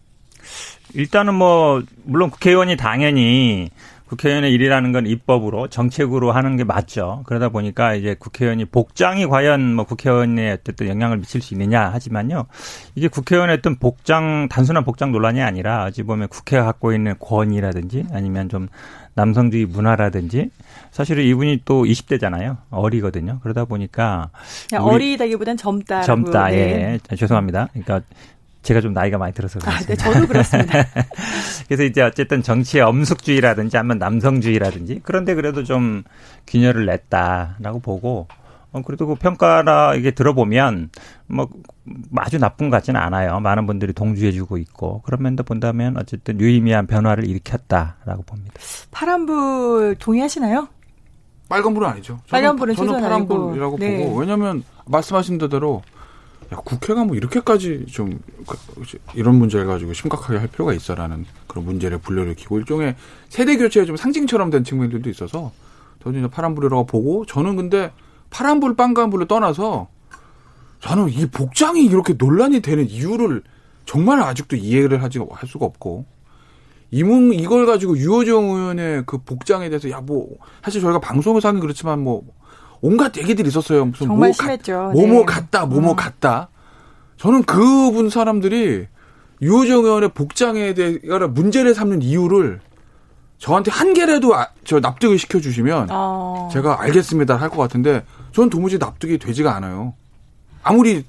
일단은 뭐 물론 국회의원이 당연히 국회의원의 일이라는 건 입법으로 정책으로 하는 게 맞죠. 그러다 보니까 이제 국회의원이 복장이 과연 뭐 국회의원에 어쨌든 영향을 미칠 수 있느냐 하지만요. 이게 국회의원의 어떤 복장 단순한 복장 논란이 아니라 어찌 보면 국회가 갖고 있는 권위라든지 아니면 좀 남성주의 문화라든지 사실은 이분이 또 20대잖아요. 어리거든요. 그러다 보니까 어리다기보단 젊다. 젊다. 네. 예. 죄송합니다. 그러니까 제가 좀 나이가 많이 들어서 그렇습니다. 아, 네, 저도 그렇습니다. (laughs) 그래서 이제 어쨌든 정치의 엄숙주의라든지 아니면 남성주의라든지 그런데 그래도 좀 균열을 냈다라고 보고 어, 그래도 그 평가나 이게 들어보면 뭐 아주 나쁜 것 같지는 않아요. 많은 분들이 동조해주고 있고 그런 면도 본다면 어쨌든 유의미한 변화를 일으켰다라고 봅니다. 파란불 동의하시나요? 빨간불은 아니죠. 빨간불은 저는, 저는 파란불이라고 네. 보고 왜냐하면 말씀하신 대로 야, 국회가 뭐 이렇게까지 좀 그, 이런 문제를 가지고 심각하게 할 필요가 있어라는 그런 문제를 불러일으키고 일종의 세대 교체의 좀 상징처럼 된 측면들도 있어서 저는 이제 파란불이라고 보고 저는 근데 파란불, 빨간불을 떠나서 저는 이 복장이 이렇게 논란이 되는 이유를 정말 아직도 이해를 하지 할 수가 없고 이문 이걸 가지고 유호정 의원의 그 복장에 대해서 야 뭐 사실 저희가 방송에서 하는 그렇지만 뭐 온갖 얘기들이 있었어요. 무슨 정말 뭐 심했죠. 뭐뭐 네. 같다, 뭐뭐 음. 같다. 저는 그분 사람들이 유호정 의원의 복장에 대해 문제를 삼는 이유를 저한테 한 개라도 아, 저 납득을 시켜주시면 어. 제가 알겠습니다 할 것 같은데 저는 도무지 납득이 되지가 않아요. 아무리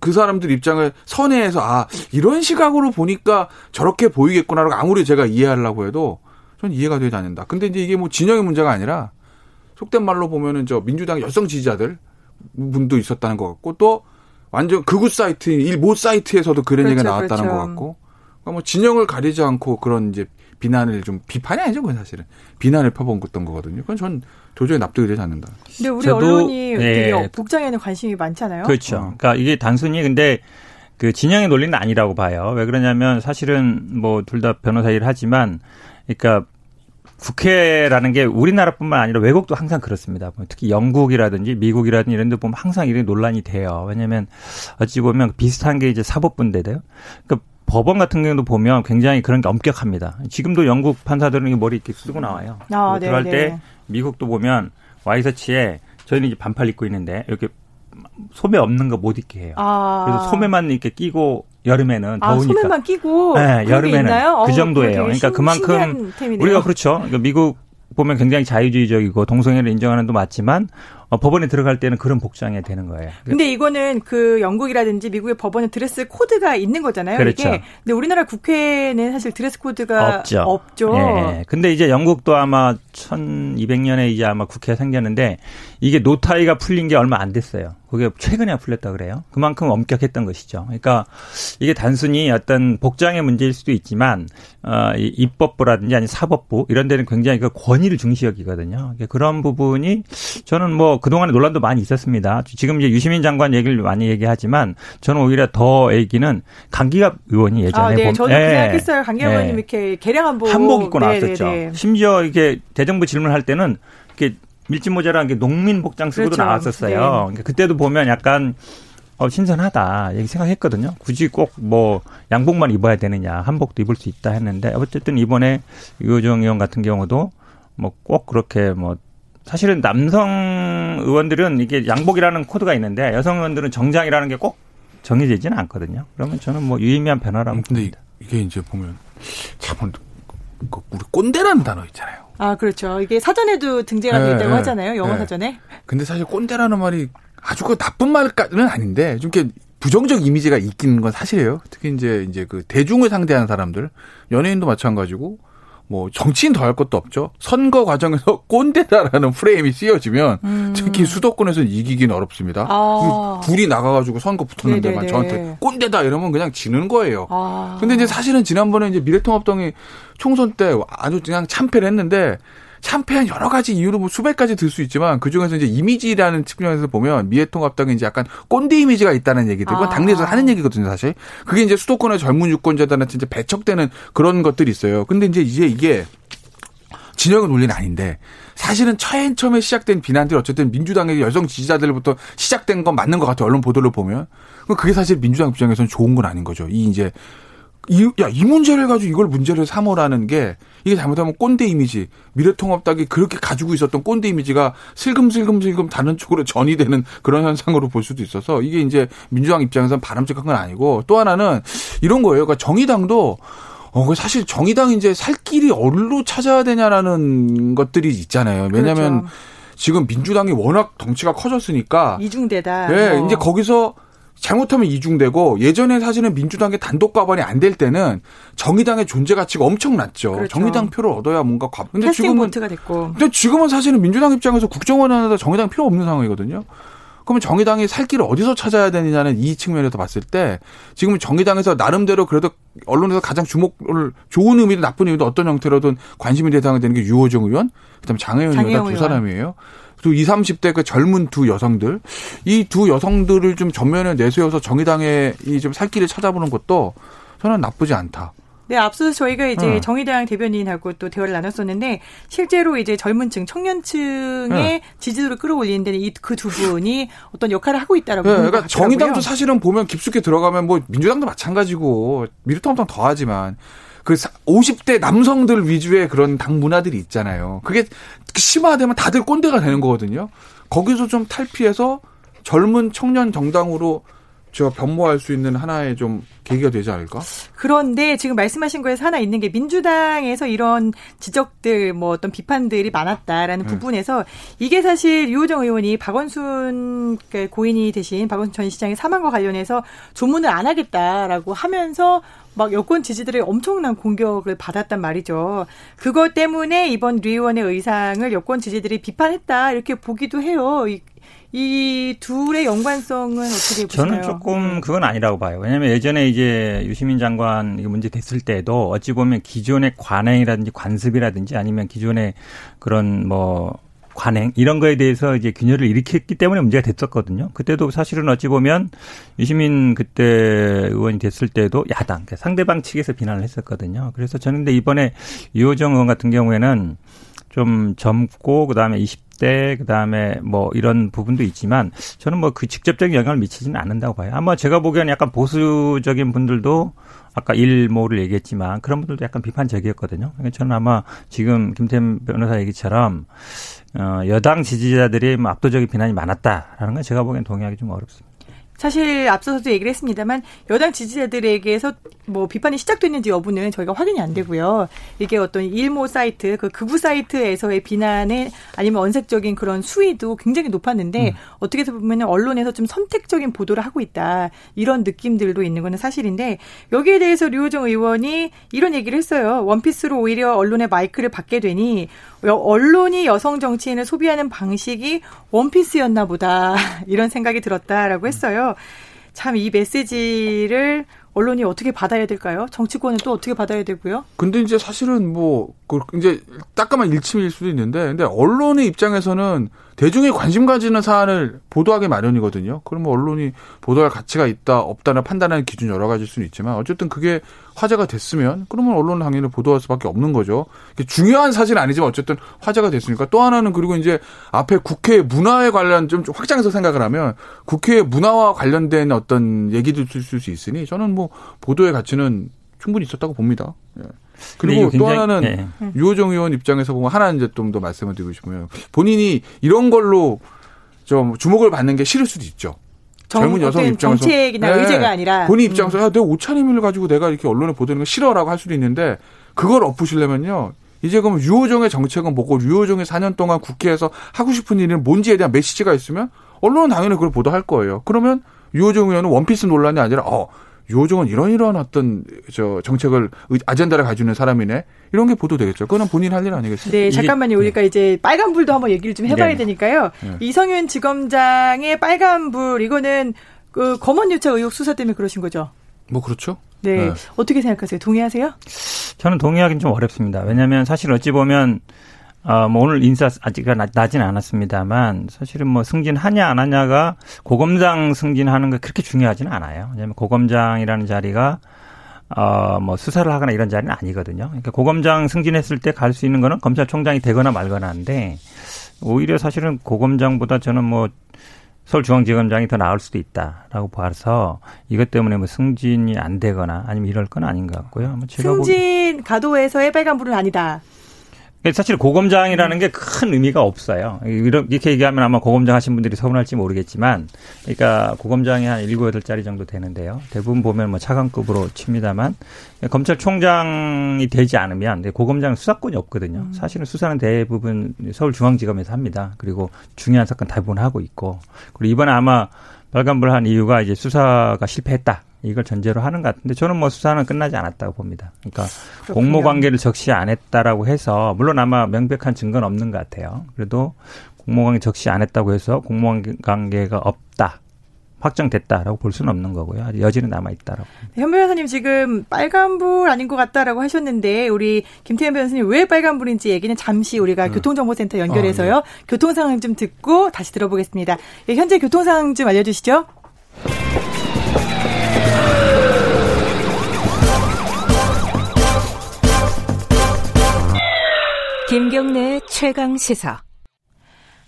그 사람들 입장을 선회해서 아 이런 시각으로 보니까 저렇게 보이겠구나라고 아무리 제가 이해하려고 해도 전 이해가 되지 않는다. 근데 이제 이게 뭐 진영의 문제가 아니라 속된 말로 보면은 저 민주당 여성 지지자들 분도 있었다는 것 같고 또 완전 극우 사이트 일모 사이트에서도 그런 그렇죠, 얘기가 나왔다는 그렇죠. 것 같고 그러니까 뭐 진영을 가리지 않고 그런 이제 비난을 좀 비판이 아니죠 그건 사실은 비난을 펴본었던 거거든요. 그건 전 도저히 납득이 되지 않는다. 근데 우리 언론이 네. 복장에는 관심이 많잖아요. 그렇죠. 어. 그러니까 이게 단순히 근데 그 진영의 논리는 아니라고 봐요. 왜 그러냐면 사실은 뭐 둘 다 변호사 일을 하지만 그러니까 국회라는 게 우리나라뿐만 아니라 외국도 항상 그렇습니다. 뭐 특히 영국이라든지 미국이라든지 이런 데 보면 항상 이런 논란이 돼요. 왜냐하면 어찌 보면 비슷한 게 이제 사법분대돼요. 그러니까 법원 같은 경우도 보면 굉장히 그런 게 엄격합니다. 지금도 영국 판사들은 머리 이렇게 쓰고 나와요. 아, 들어갈 네, 때 네. 미국도 보면 와이셔츠에 저희는 이제 반팔 입고 있는데 이렇게 소매 없는 거 못 입게 해요. 아. 그래서 소매만 이렇게 끼고 여름에는 아, 더우니까. 소매만 끼고. 네, 여름에는 그 정도예요. 그러니까 그만큼 우리가 그렇죠. 그러니까 미국 보면 굉장히 자유주의적이고 동성애를 인정하는 도 맞지만 어, 법원에 들어갈 때는 그런 복장이 되는 거예요. 근데 이거는 그 영국이라든지 미국의 법원에 dress code가 있는 거잖아요. 그렇죠. 이게. 근데 우리나라 국회는 사실 dress code가 없죠. 없죠. 예. 근데 이제 영국도 아마 1200년에 이제 아마 국회가 생겼는데 이게 노타이가 풀린 게 얼마 안 됐어요. 그게 최근에 풀렸다 그래요. 그만큼 엄격했던 것이죠. 그러니까 이게 단순히 어떤 복장의 문제일 수도 있지만 어, 이 입법부라든지 아니 사법부 이런 데는 굉장히 그 권위를 중시 여기거든요. 그런 부분이 저는 뭐 그동안에 논란도 많이 있었습니다. 지금 이제 유시민 장관 얘기를 많이 얘기하지만 저는 오히려 더 얘기는 강기갑 의원이 예전에 아, 네. 봄, 저도 그 생각했어요. 강기갑 네. 의원님 이렇게 개량 한복 한복 입고 네, 나왔었죠. 네, 네. 심지어 이게 대정부 질문할 때는 이렇게 밀짚 모자란 게 농민 복장 쓰고도 그렇죠. 나왔었어요. 네. 그러니까 그때도 보면 약간 어, 신선하다. 이렇게 생각했거든요. 굳이 꼭 뭐 양복만 입어야 되느냐. 한복도 입을 수 있다 했는데 어쨌든 이번에 유호정 의원 같은 경우도 뭐 꼭 그렇게 뭐 사실은 남성 의원들은 이게 양복이라는 코드가 있는데 여성 의원들은 정장이라는 게 꼭 정해지지는 않거든요. 그러면 저는 뭐 유의미한 변화라고 근데 봅니다. 이게 이제 보면 참그 우리 꼰대라는 단어 있잖아요. 아, 그렇죠. 이게 사전에도 등재가 네, 돼 있다고 네. 하잖아요. 영어 네. 사전에. 근데 사실 꼰대라는 말이 아주 그 나쁜 말까지는 아닌데 좀 이렇게 부정적 이미지가 있긴 건 사실이에요. 특히 이제 이제 그 대중을 상대하는 사람들, 연예인도 마찬가지고 뭐 정치인 더 할 것도 없죠. 선거 과정에서 (laughs) 꼰대다라는 프레임이 씌워지면 음. 특히 수도권에서는 이기기는 어렵습니다. 아. 둘이 나가가지고 선거 붙었는데만 네네네. 저한테 꼰대다 이러면 그냥 지는 거예요. 아. 근데 이제 사실은 지난번에 이제 미래통합당이 총선 때 아주 그냥 참패를 했는데 참패한 여러 가지 이유로 뭐 수백 가지 들 수 있지만 그 중에서 이제 이미지라는 측면에서 보면 미래통합당이 이제 약간 꼰대 이미지가 있다는 얘기들. 그건 아. 당내에서 하는 얘기거든요, 사실. 그게 이제 수도권의 젊은 유권자들한테 이제 배척되는 그런 것들이 있어요. 근데 이제 이제 이게 진영의 논리는 아닌데 사실은 처엔 처음에 시작된 비난들이 어쨌든 민주당의 여성 지지자들부터 시작된 건 맞는 것 같아요. 언론 보도를 보면. 그게 사실 민주당 입장에서는 좋은 건 아닌 거죠. 이 이제 이, 야, 이 문제를 가지고 이걸 문제를 삼으라는 게 이게 잘못하면 꼰대 이미지, 미래통합당이 그렇게 가지고 있었던 꼰대 이미지가 슬금슬금슬금 다른 쪽으로 전이되는 그런 현상으로 볼 수도 있어서 이게 이제 민주당 입장에서는 바람직한 건 아니고 또 하나는 이런 거예요. 그러니까 정의당도 어, 그 사실 정의당 이제 살 길이 어디로 찾아야 되냐라는 것들이 있잖아요. 왜냐하면 그렇죠. 지금 민주당이 워낙 덩치가 커졌으니까 이중대다. 예, 뭐. 이제 거기서 잘못하면 이중되고 예전에 사실은 민주당의 단독 과반이 안 될 때는 정의당의 존재 가치가 엄청났죠. 그렇죠. 정의당 표를 얻어야 뭔가 과. 근데 지금은 보트가 됐고. 근데 지금은 사실은 민주당 입장에서 국정원 하나도 정의당 필요 없는 상황이거든요. 그러면 정의당이 살 길을 어디서 찾아야 되느냐는 이 측면에서 봤을 때 지금 정의당에서 나름대로 그래도 언론에서 가장 주목을 좋은 의미든 나쁜 의미든 어떤 형태로든 관심이 대상이 되는 게 유호정 의원, 그다음에 장혜연 의원 두. 사람이에요. 또 20, 30대 그 젊은 두 여성들 이 두 여성들을 좀 전면에 내세워서 정의당의 이좀 살 길을 찾아보는 것도 저는 나쁘지 않다. 네, 앞서서 저희가 이제 네. 정의당 대변인하고 또 대화를 나눴었는데 실제로 이제 젊은층, 청년층의 네. 지지도를 끌어올리는 데는 이그두 분이 어떤 역할을 하고 있다라고 네, 그러니까. 정의당도 사실은 보면 깊숙이 들어가면 뭐 민주당도 마찬가지고 미래통합당 더하지만 그 50대 남성들 위주의 그런 당 문화들이 있잖아요. 그게 심화되면 다들 꼰대가 되는 거거든요. 거기서 좀 탈피해서 젊은 청년 정당으로 저 변모할 수 있는 하나의 좀 계기가 되지 않을까? 그런데 지금 말씀하신 거에서 하나 있는 게 민주당에서 이런 지적들 뭐 어떤 비판들이 많았다라는 네. 부분에서 이게 사실 유호정 의원이 박원순 그 고인이 되신 박원순 전 시장의 사망과 관련해서 조문을 안 하겠다라고 하면서 막 여권 지지들의 엄청난 공격을 받았단 말이죠. 그것 때문에 이번 류 의원의 의상을 여권 지지들이 비판했다 이렇게 보기도 해요. 이, 이 둘의 연관성은 어떻게 보시나요? 저는 조금 그건 아니라고 봐요. 왜냐하면 예전에 이제 유시민 장관 이게 문제 됐을 때도 어찌 보면 기존의 관행이라든지 관습이라든지 아니면 기존의 그런 뭐 관행 이런 거에 대해서 이제 균열을 일으켰기 때문에 문제가 됐었거든요. 그때도 사실은 어찌 보면 유시민 그때 의원이 됐을 때도 야당 그러니까 상대방 측에서 비난을 했었거든요. 그래서 저는 근데 이번에 유호정 의원 같은 경우에는 좀 젊고 그다음에 20대 그다음에 뭐 이런 부분도 있지만 저는 뭐 그 직접적인 영향을 미치지는 않는다고 봐요. 아마 제가 보기에는 약간 보수적인 분들도 아까 일모를 얘기했지만 그런 분들도 약간 비판적이었거든요. 그러니까 저는 아마 지금 김태현 변호사 얘기처럼 어 여당 지지자들이 뭐 압도적인 비난이 많았다라는 건 제가 보기엔 동의하기 좀 어렵습니다. 사실 앞서서도 얘기를 했습니다만 여당 지지자들에게서 뭐 비판이 시작됐는지 여부는 저희가 확인이 안 되고요. 이게 어떤 일모 사이트, 그 극우 사이트에서의 비난에 아니면 언색적인 그런 수위도 굉장히 높았는데 음. 어떻게 보면 언론에서 좀 선택적인 보도를 하고 있다 이런 느낌들도 있는 거는 사실인데 여기에 대해서 류호정 의원이 이런 얘기를 했어요. 원피스로 오히려 언론의 마이크를 받게 되니 여- 언론이 여성 정치인을 소비하는 방식이 원피스였나 보다 (laughs) 이런 생각이 들었다라고 했어요. 참 이 메시지를 언론이 어떻게 받아야 될까요? 정치권은 또 어떻게 받아야 되고요? 근데 이제 사실은 뭐, 그 이제 따끔한 일침일 수도 있는데, 근데 언론의 입장에서는 대중이 관심 가지는 사안을 보도하기 마련이거든요. 그러면 언론이 보도할 가치가 있다, 없다는 판단하는 기준 여러 가지일 수는 있지만, 어쨌든 그게 화제가 됐으면, 그러면 언론은 당연히 보도할 수밖에 없는 거죠. 중요한 사실은 아니지만, 어쨌든 화제가 됐으니까. 또 하나는 그리고 이제 앞에 국회 문화에 관련 좀 확장해서 생각을 하면, 국회 문화와 관련된 어떤 얘기도 있을 수 있으니, 저는 뭐, 보도의 가치는 충분히 있었다고 봅니다. 예. 그리고 또 하나는 네. 유호정 의원 입장에서 보면 하나 이제 좀 더 말씀을 드리고 싶으면 본인이 이런 걸로 좀 주목을 받는 게 싫을 수도 있죠. 젊은 여성 입장에서 정책이나 네. 의제가 아니라 본인 입장에서 음. 야, 내 옷차림을 가지고 내가 이렇게 언론에 보도하는 거 싫어라고 할 수도 있는데 그걸 엎으시려면요. 이제 그럼 유호정의 정책은 뭐고 유호정의 4년 동안 국회에서 하고 싶은 일은 뭔지에 대한 메시지가 있으면 언론은 당연히 그걸 보도할 거예요. 그러면 유호정 의원은 원피스 논란이 아니라 어 유호정은 이런 이런 어떤 저 정책을 아젠다를 가지고 있는 사람이네 이런 게 보도되겠죠. 그거는 본인 할 일 아니겠어요? 네, 잠깐만요. 우리가 네. 이제 빨간불도 한번 얘기를 좀 해봐야 네. 되니까요. 네. 이성윤 지검장의 빨간불 이거는 그 검언 유착 의혹 수사 때문에 그러신 거죠? 뭐 그렇죠. 네. 네. 어떻게 생각하세요? 동의하세요? 저는 동의하기는 좀 어렵습니다. 왜냐하면 사실 어찌 보면 어, 뭐 오늘 인사 아직 나진 않았습니다만 사실은 뭐 승진하냐 안 하냐가 고검장 승진하는 게 그렇게 중요하지는 않아요. 왜냐하면 고검장이라는 자리가 어, 뭐 수사를 하거나 이런 자리는 아니거든요. 그러니까 고검장 승진했을 때 갈 수 있는 거는 검찰총장이 되거나 말거나인데 오히려 사실은 고검장보다 저는 뭐 서울중앙지검장이 더 나을 수도 있다라고 봐서 이것 때문에 뭐 승진이 안 되거나 아니면 이럴 건 아닌 것 같고요. 뭐 승진 가도에서의 빨간불은 아니다. 사실 고검장이라는 게 큰 의미가 없어요. 이렇게 얘기하면 아마 고검장 하신 분들이 서운할지 모르겠지만, 그러니까 고검장이 한 7, 8자리 정도 되는데요. 대부분 보면 뭐 차관급으로 칩니다만, 검찰총장이 되지 않으면 고검장은 수사권이 없거든요. 음. 사실은 수사는 대부분 서울중앙지검에서 합니다. 그리고 중요한 사건 대부분 하고 있고, 그리고 이번에 아마 발간불한 이유가 이제 수사가 실패했다. 이걸 전제로 하는 것 같은데 저는 뭐 수사는 끝나지 않았다고 봅니다. 그러니까 그렇군요. 공모 관계를 적시 안 했다라고 해서 물론 아마 명백한 증거는 없는 것 같아요. 그래도 공모 관계 적시 안 했다고 해서 공모 관계가 없다. 확정됐다라고 볼 수는 없는 거고요. 여지는 남아 있다라고. 네, 현 변호사님 지금 빨간불 아닌 것 같다라고 하셨는데 우리 김태현 변호사님 왜 빨간불인지 얘기는 잠시 우리가 음. 교통정보센터 연결해서요. 아, 네. 교통 상황 좀 듣고 다시 들어보겠습니다. 네, 현재 교통 상황 좀 알려주시죠. 김경래 최강 시사.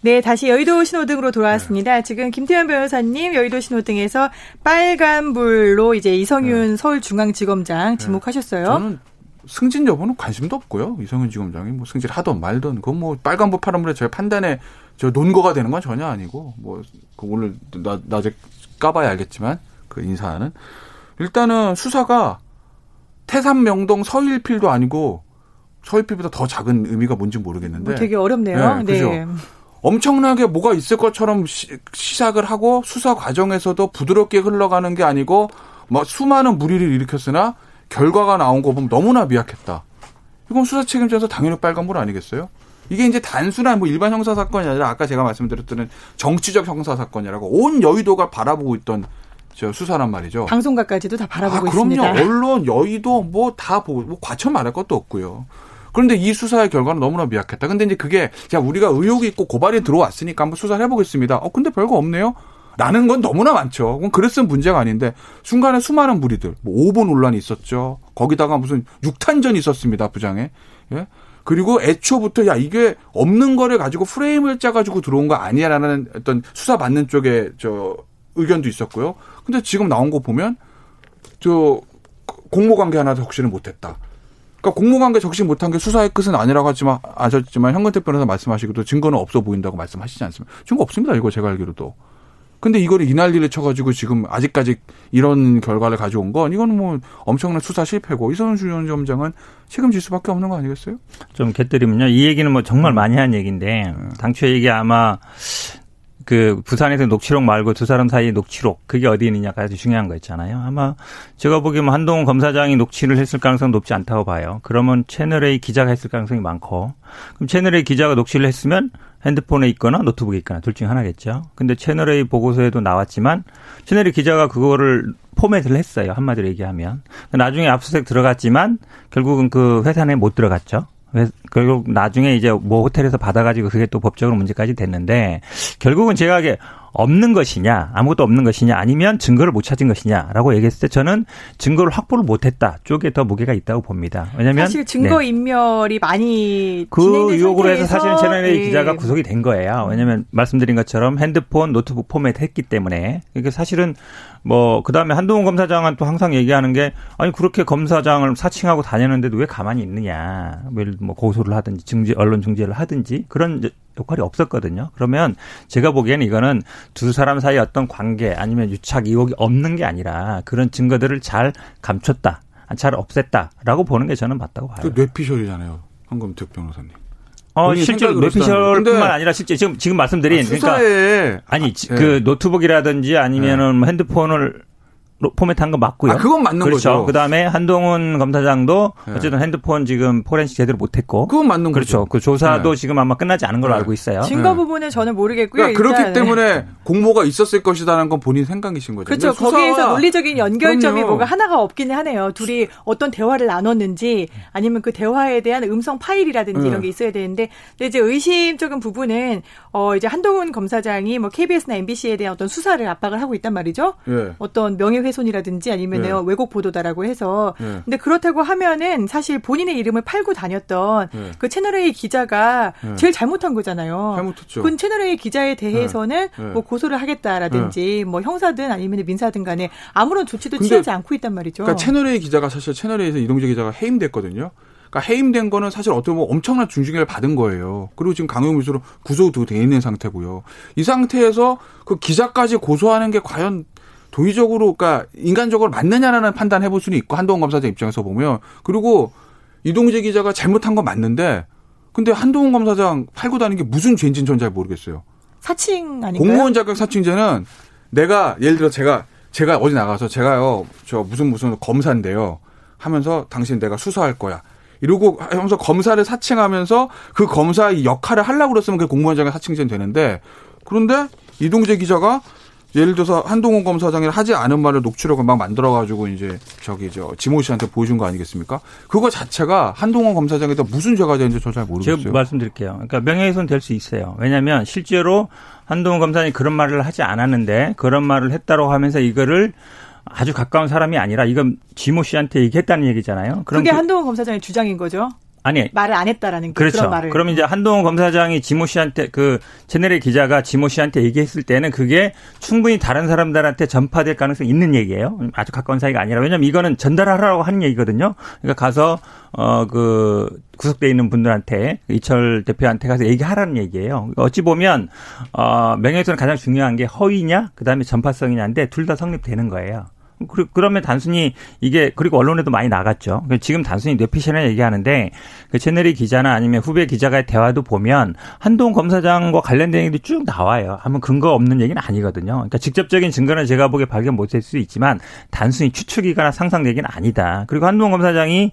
네, 다시 여의도 신호등으로 돌아왔습니다. 네. 지금 김태현 변호사님 여의도 신호등에서 빨간불로 이제 이성윤 네. 서울중앙지검장 네. 지목하셨어요. 저는 승진 여부는 관심도 없고요. 이성윤 지검장이 뭐 승진 하던 말던 그건 뭐 빨간불 파란불에 제 판단에 저 논거가 되는 건 전혀 아니고 뭐 그 오늘 나, 낮에 까봐야 알겠지만 그 인사는 일단은 수사가 태산 명동 서일필도 아니고 서일필보다 더 작은 의미가 뭔지 모르겠는데. 뭐 되게 어렵네요. 네, 그죠. 네. 엄청나게 뭐가 있을 것처럼 시, 시작을 하고 수사 과정에서도 부드럽게 흘러가는 게 아니고 막 수많은 무리를 일으켰으나 결과가 나온 거 보면 너무나 미약했다. 이건 수사 책임자에서 당연히 빨간불 아니겠어요? 이게 이제 단순한 뭐 일반 형사 사건이 아니라 아까 제가 말씀드렸던 정치적 형사 사건이라고 온 여의도가 바라보고 있던 저 수사란 말이죠. 방송가까지도 다 바라보고 아, 그럼요. 있습니다. 언론, 여의도 뭐 다 보고 뭐 과천 말할 것도 없고요. 그런데 이 수사의 결과는 너무나 미약했다. 근데 이제 그게 자 우리가 의혹이 있고 고발이 들어왔으니까 한번 수사를 해보겠습니다. 어 근데 별거 없네요. 라는 건 너무나 많죠. 그건 그랬으면 문제가 아닌데 순간에 수많은 무리들, 뭐 5분 논란이 있었죠. 거기다가 무슨 육탄전이 있었습니다. 부장에. 예? 그리고 애초부터 야 이게 없는 거를 가지고 프레임을 짜가지고 들어온 거 아니야라는 어떤 수사 받는 쪽에 저 의견도 있었고요. 근데 지금 나온 거 보면 저 공모 관계 하나도 적시를 못했다. 그러니까 공모관계 적시 못한 게 수사의 끝은 아니라고 하지만 아셨지만 현근택 변호사 말씀하시기도 증거는 없어 보인다고 말씀하시지 않습니까? 증거 없습니다. 이거 제가 알기로도. 근데 이거를 이날리를 쳐가지고 지금 아직까지 이런 결과를 가져온 건 이거는 뭐 엄청난 수사 실패고 이선훈 주연점장은 책임질 수밖에 없는 거 아니겠어요? 좀 개뜨리면요. 이 얘기는 뭐 정말 많이 한 얘기인데 당초에 이게 아마 그 부산에서 녹취록 말고 두 사람 사이의 녹취록 그게 어디 있느냐가 아주 중요한 거 있잖아요. 아마 제가 보기에는 한동훈 검사장이 녹취를 했을 가능성은 높지 않다고 봐요. 그러면 채널A 기자가 했을 가능성이 많고 그럼 채널A 기자가 녹취를 했으면 핸드폰에 있거나 노트북에 있거나 둘중 하나겠죠. 근데 채널A 보고서에도 나왔지만 채널A 기자가 그거를 포맷을 했어요. 한마디로 얘기하면. 나중에 압수수색 들어갔지만 결국은 그 회사 내에 못 들어갔죠. 결국 나중에 이제 뭐 호텔에서 받아가지고 그게 또 법적으로 문제까지 됐는데 결국은 제가 하기에 없는 것이냐, 아무것도 없는 것이냐, 아니면 증거를 못 찾은 것이냐라고 얘기했을 때 저는 증거를 확보를 못했다 쪽에 더 무게가 있다고 봅니다. 왜냐하면 사실 증거 네. 인멸이 많이 그 의혹으로 해서 사실은 채널A 예. 기자가 구속이 된 거예요. 왜냐하면 말씀드린 것처럼 핸드폰, 노트북 포맷 했기 때문에 이게 사실은 뭐 그다음에 한동훈 검사장은 또 항상 얘기하는 게 아니 그렇게 검사장을 사칭하고 다녔는데도 왜 가만히 있느냐. 뭐 고소를 하든지 중지 언론 중재를 하든지 그런 역할이 없었거든요. 그러면 제가 보기에는 이거는 두 사람 사이 어떤 관계 아니면 유착 의혹이 없는 게 아니라 그런 증거들을 잘 감췄다. 잘 없앴다라고 보는 게 저는 맞다고 봐요. 그 뇌피셜이잖아요. 황금택 변호사님. 어, 실제 뇌피셜뿐만 아니라 실제 지금 지금 말씀드린 아, 그러니까 아니 네. 그 노트북이라든지 아니면은 네. 핸드폰을 포맷한 거 맞고요. 아, 그건 맞는 그렇죠. 거죠. 그다음에 한동훈 검사장도 네. 어쨌든 핸드폰 지금 포렌식 제대로 못했고. 그건 맞는 그렇죠. 거죠. 그 조사도 네. 지금 아마 끝나지 않은 걸로 네. 알고 있어요. 증거 네. 부분은 저는 모르겠고요. 그러니까 그렇기 때문에 공모가 있었을 것이다라는 건 본인 생각이신 거죠. 그렇죠. 거기에서 논리적인 연결점이 그럼요. 뭐가 하나가 없긴 하네요. 둘이 어떤 대화를 나눴는지 아니면 그 대화에 대한 음성 파일이라든지 네. 이런 게 있어야 되는데 근데 이제 의심적인 부분은 어 이제 한동훈 검사장이 뭐 KBS나 MBC에 대한 어떤 수사를 압박을 하고 있단 말이죠. 어떤 명예 훼손이라든지 아니면 네. 왜곡 보도다라고 해서 네. 근데 그렇다고 하면은 사실 본인의 이름을 팔고 다녔던 네. 그 채널 A 기자가 네. 제일 잘못한 거잖아요. 잘못했죠. 그 채널 A 기자에 대해서는 네. 뭐 고소를 하겠다라든지 뭐 형사든 아니면 민사든 간에 아무런 조치도 취하지 않고 있단 말이죠. 그러니까 채널 A 기자가 사실 채널 A에서 이동재 기자가 해임됐거든요. 그러니까 해임된 거는 사실 어떻게 보면 엄청난 중징계를 받은 거예요. 그리고 지금 강용미수로 구속도 돼 있는 상태고요. 이 상태에서 그 기자까지 고소하는 게 과연 도의적으로 그러니까 인간적으로 맞느냐라는 판단 해볼 수는 있고 한동훈 검사장 입장에서 보면 그리고 이동재 기자가 잘못한 건 맞는데 근데 한동훈 검사장 팔고 다니는 게 무슨 죄인지는 전 잘 모르겠어요. 사칭 아닌가요? 공무원 자격 사칭죄는 내가 예를 들어 제가 제가 어디 나가서 제가요 저 무슨 무슨 검사인데요 하면서 당신 내가 수사할 거야. 이러고 하면서 검사를 사칭하면서 그 검사의 역할을 하려고 그랬으면 그게 공무원 자격 사칭죄는 되는데 그런데 이동재 기자가 예를 들어서 한동훈 검사장이 하지 않은 말을 녹취록을 막 만들어가지고 이제 저기 저 지모 씨한테 보여준 거 아니겠습니까? 그거 자체가 한동훈 검사장에다 무슨 죄가 되는지 저 잘 모르겠어요. 제가 말씀드릴게요. 그러니까 명예훼손 될 수 있어요. 왜냐하면 실제로 한동훈 검사장이 그런 말을 하지 않았는데 그런 말을 했다고 하면서 이거를 아주 가까운 사람이 아니라 이건 지모 씨한테 얘기했다는 얘기잖아요. 그게 그, 한동훈 검사장의 주장인 거죠. 아니 말을 안 했다라는 그렇죠. 그런 말을. 그럼 이제 한동훈 검사장이 지모 씨한테 그 채널의 기자가 지모 씨한테 얘기했을 때는 그게 충분히 다른 사람들한테 전파될 가능성이 있는 얘기예요. 아주 가까운 사이가 아니라 왜냐면 이거는 전달하라고 하는 얘기거든요. 그러니까 가서 어 그 구속돼 있는 분들한테 이철 대표한테 가서 얘기하라는 얘기예요. 어찌 보면 어 명예훼손은 가장 중요한 게 허위냐 그다음에 전파성이냐인데 둘 다 성립되는 거예요. 그러면 단순히 이게 그리고 언론에도 많이 나갔죠. 지금 단순히 뇌피셜을 얘기하는데 그 채널의 기자나 아니면 후배 기자가의 대화도 보면 한동 검사장과 관련된 얘기도 쭉 나와요. 한번 근거 없는 얘기는 아니거든요. 그러니까 직접적인 증거는 제가 보기에 발견 못할 수 있지만 단순히 추측이거나 상상 얘기는 아니다. 그리고 한동 검사장이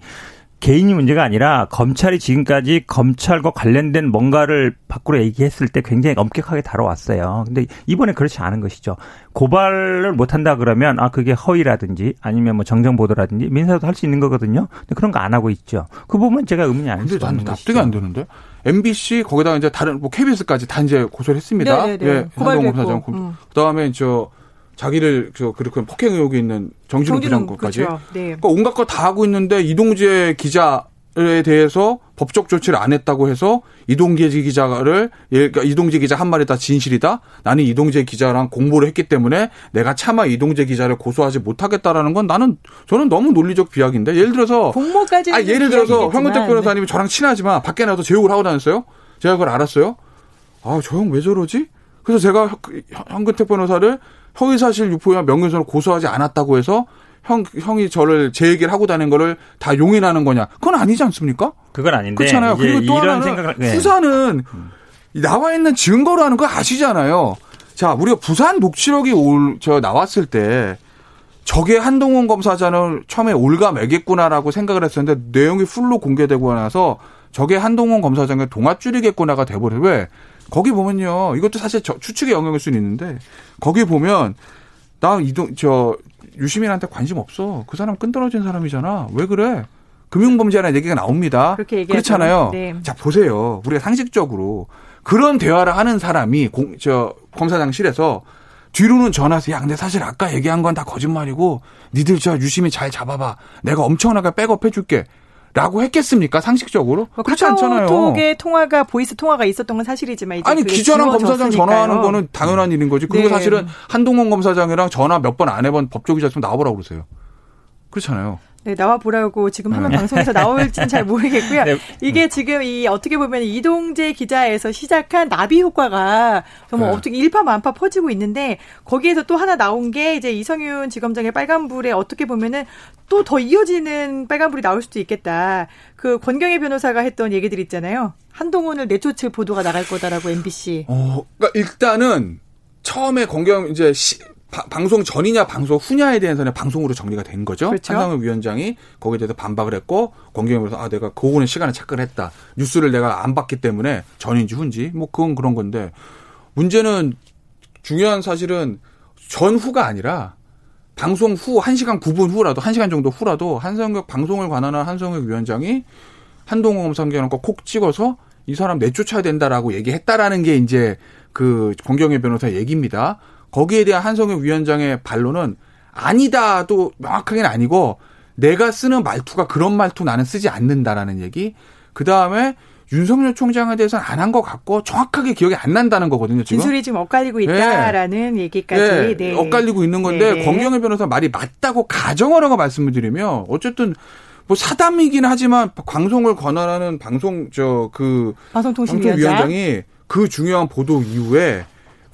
개인이 문제가 아니라 검찰이 지금까지 검찰과 관련된 뭔가를 밖으로 얘기했을 때 굉장히 엄격하게 다뤄왔어요. 근데 이번에 그렇지 않은 것이죠. 고발을 못한다 그러면 아 그게 허위라든지 아니면 뭐 정정 보도라든지 민사도 할 수 있는 거거든요. 근데 그런 거 안 하고 있죠. 그 부분 제가 의문이 아닐 수 없는 것이죠. 납득이 안 되는데. MBC 거기다가 이제 다른 뭐 KBS까지 다 이제 고소를 했습니다. 네네네. 예, 한동훈 검사장. 음. 그다음에 저 자기를 저 그렇게 폭행 의혹이 있는 정진웅 부장관까지 그렇죠. 네. 그러니까 온갖 거다 하고 있는데 이동재 기자에 대해서 법적 조치를 안 했다고 해서 이동재 기자를 그러니까 이동재 기자 한 말이 다 진실이다. 나는 이동재 기자랑 공모를 했기 때문에 내가 차마 이동재 기자를 고소하지 못하겠다라는 건 나는 저는 너무 논리적 비약인데 예를 들어서 공모까지 아 예를 들어서 변호사님이 네. 저랑 친하지만 밖에 나와서 제 욕을 하고 다녔어요. 제가 그걸 알았어요. 아 저 형 왜 저러지? 그래서 제가 황근택 변호사를 허위사실 유포나 명예훼손을 고소하지 않았다고 해서 형, 형이 저를 제 얘기를 하고 다닌 거를 다 용인하는 거냐. 그건 아니지 않습니까? 그건 아닌데. 그렇잖아요. 그리고 또 하나는 생각을, 네. 수사는 나와 있는 증거로 하는 거 아시잖아요. 자, 우리가 부산 녹취록이 올, 저 나왔을 때 저게 한동훈 검사장을 처음에 올가매겠구나라고 생각을 했었는데 내용이 풀로 공개되고 나서 저게 한동훈 검사장의 동아줄이겠구나가 돼버려요. 왜? 거기 보면요. 이것도 사실 저 추측의 영역일 수는 있는데 거기 보면 나 이동 저 유시민한테 관심 없어. 그 사람 끈 떨어진 사람이잖아. 왜 그래? 금융범죄라는 얘기가 나옵니다. 그렇잖아요. 네. 자 보세요. 우리가 상식적으로 그런 대화를 하는 사람이 공, 저 검사장실에서 뒤로는 전화해서 야 근데 사실 아까 얘기한 건 다 거짓말이고 니들 저 유시민 잘 잡아봐 내가 엄청나게 백업해 줄게 라고 했겠습니까? 상식적으로? 뭐 그렇지 않잖아요. 카카오톡에 통화가 voice 통화가 있었던 건 사실이지만 이제 아니 기자랑 검사장. 전화하는 거는 당연한 일인 거지. 그리고 네. 사실은 한동훈 검사장이랑 전화 몇 번 안 해본 법조기자 좀 나와보라고 그러세요. 그렇잖아요 네, 나와 보라고 지금 하는 네. 방송에서 나올지는 잘 모르겠고요. 네. 이게 지금 이 어떻게 보면 이동재 기자에서 시작한 나비 효과가 정말 네. 어떻게 일파만파 퍼지고 있는데 거기에서 또 하나 나온 게 이제 이성윤 지검장의 빨간불에 어떻게 보면은 또 더 이어지는 빨간불이 나올 수도 있겠다. 그 권경혜 변호사가 했던 얘기들 있잖아요. 한동훈을 내쫓을 보도가 나갈 거다라고 MBC. 어, 그러니까 일단은 처음에 공경 이제 시- 바- 방송 전이냐 방송 후냐에 대해서는 방송으로 정리가 된 거죠. 그렇죠. 한상혁 위원장이 거기에 대해서 반박을 했고 권경에서 아 내가 그거는 시간에 착각을 했다. 뉴스를 내가 안 봤기 때문에 전인지 후인지 뭐 그건 그런 건데 문제는 중요한 사실은 전후가 아니라 방송 후 1시간 9분 후라도 1시간 정도 후라도 한성혁 방송을 관할한 한성혁 위원장이 한동훈 검사장관 거콕 찍어서 이 사람 내쫓아야 된다라고 얘기했다라는 게 이제 그 권경혜 변호사의 얘기입니다. 거기에 대한 한성혁 위원장의 반론은 아니다도 명확하게는 아니고 내가 쓰는 말투가 그런 말투 나는 쓰지 않는다라는 얘기. 그 다음에 윤석열 총장에 대해서는 안 한 것 같고 정확하게 기억이 안 난다는 거거든요. 지금. 진술이 지금 엇갈리고 있다라는 얘기까지. 네, 네. 엇갈리고 있는 건데 네. 권경혜 변호사 말이 맞다고 가정하라고 말씀을 드리면 어쨌든 뭐 사담이긴 하지만 방송을 관할하는 방송 저 그 방송통신위원장. 방송위원장이 그 중요한 보도 이후에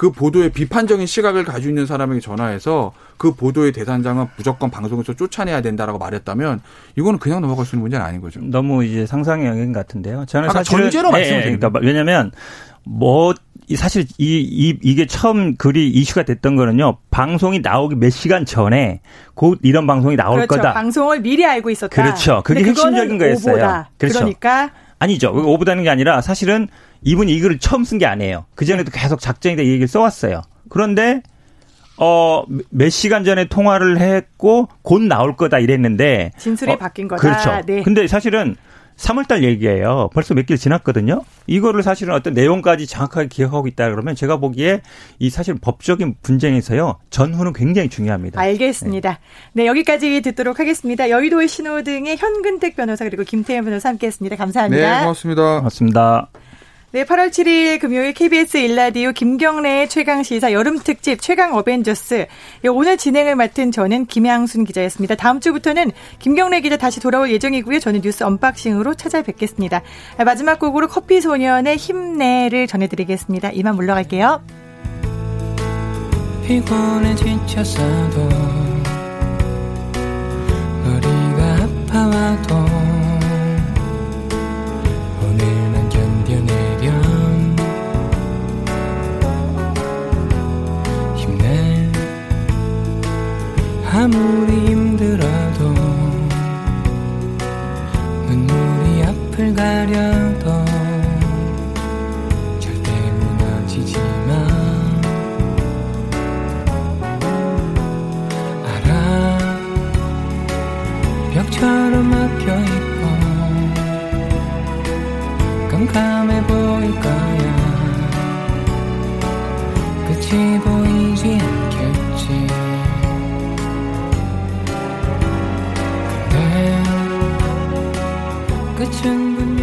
그 보도에 비판적인 시각을 가지고 있는 사람에게 전화해서 그 보도의 대상장은 무조건 방송에서 쫓아내야 된다라고 말했다면 이거는 그냥 넘어갈 수 있는 문제는 아닌 거죠. 너무 이제 상상의 영역 같은데요. 저는 사실은 전제로 말씀을 예, 드린 그러니까 왜냐하면 뭐 이- 사실 이, 이 이게 처음 글이 이슈가 됐던 거는요. 방송이 나오기 몇 시간 전에 곧 이런 방송이 나올 그렇죠. 거다. 방송을 미리 알고 있었다. 그렇죠. 그게 핵심적인 거였어요. 오보다. 그렇죠. 그러니까 아니죠. 오보다는 게 아니라 사실은 이분이 이 글을 처음 쓴 게 아니에요. 그 전에도 계속 작정이 돼이 얘기를 써왔어요. 그런데 어 몇 시간 전에 통화를 했고 곧 나올 거다 이랬는데 진술이 어, 바뀐 거다. 그렇죠. 네. 근데 사실은 3월달 얘기예요. 벌써 몇 개월 지났거든요. 이거를 사실은 어떤 내용까지 정확하게 기억하고 있다 그러면 제가 보기에 이 사실 법적인 분쟁에서요 전후는 굉장히 중요합니다. 알겠습니다. 네, 여기까지 듣도록 하겠습니다. 여의도의 신호등의 현근택 변호사 그리고 김태현 변호사 함께했습니다. 감사합니다. 네, 고맙습니다. 고맙습니다. 네, 8월 7일 금요일 KBS 일라디오 김경래의 최강 시사 여름 특집 최강 어벤져스. 예, 오늘 진행을 맡은 저는 김양순 기자였습니다. 다음 주부터는 김경래 기자 다시 돌아올 예정이고요. 저는 뉴스 언박싱으로 찾아뵙겠습니다. 아, 마지막 곡으로 커피 소년의 힘내를 전해드리겠습니다. 이만 물러갈게요. 피곤해 지쳤어도 머리가 아파와도 아무리 힘들어도 눈물이 앞을 가려도 절대 무너지지 마. 알아. 벽처럼 막혀있고 깜깜해 보일 거야. 끝이 보이 근데 끝은 분명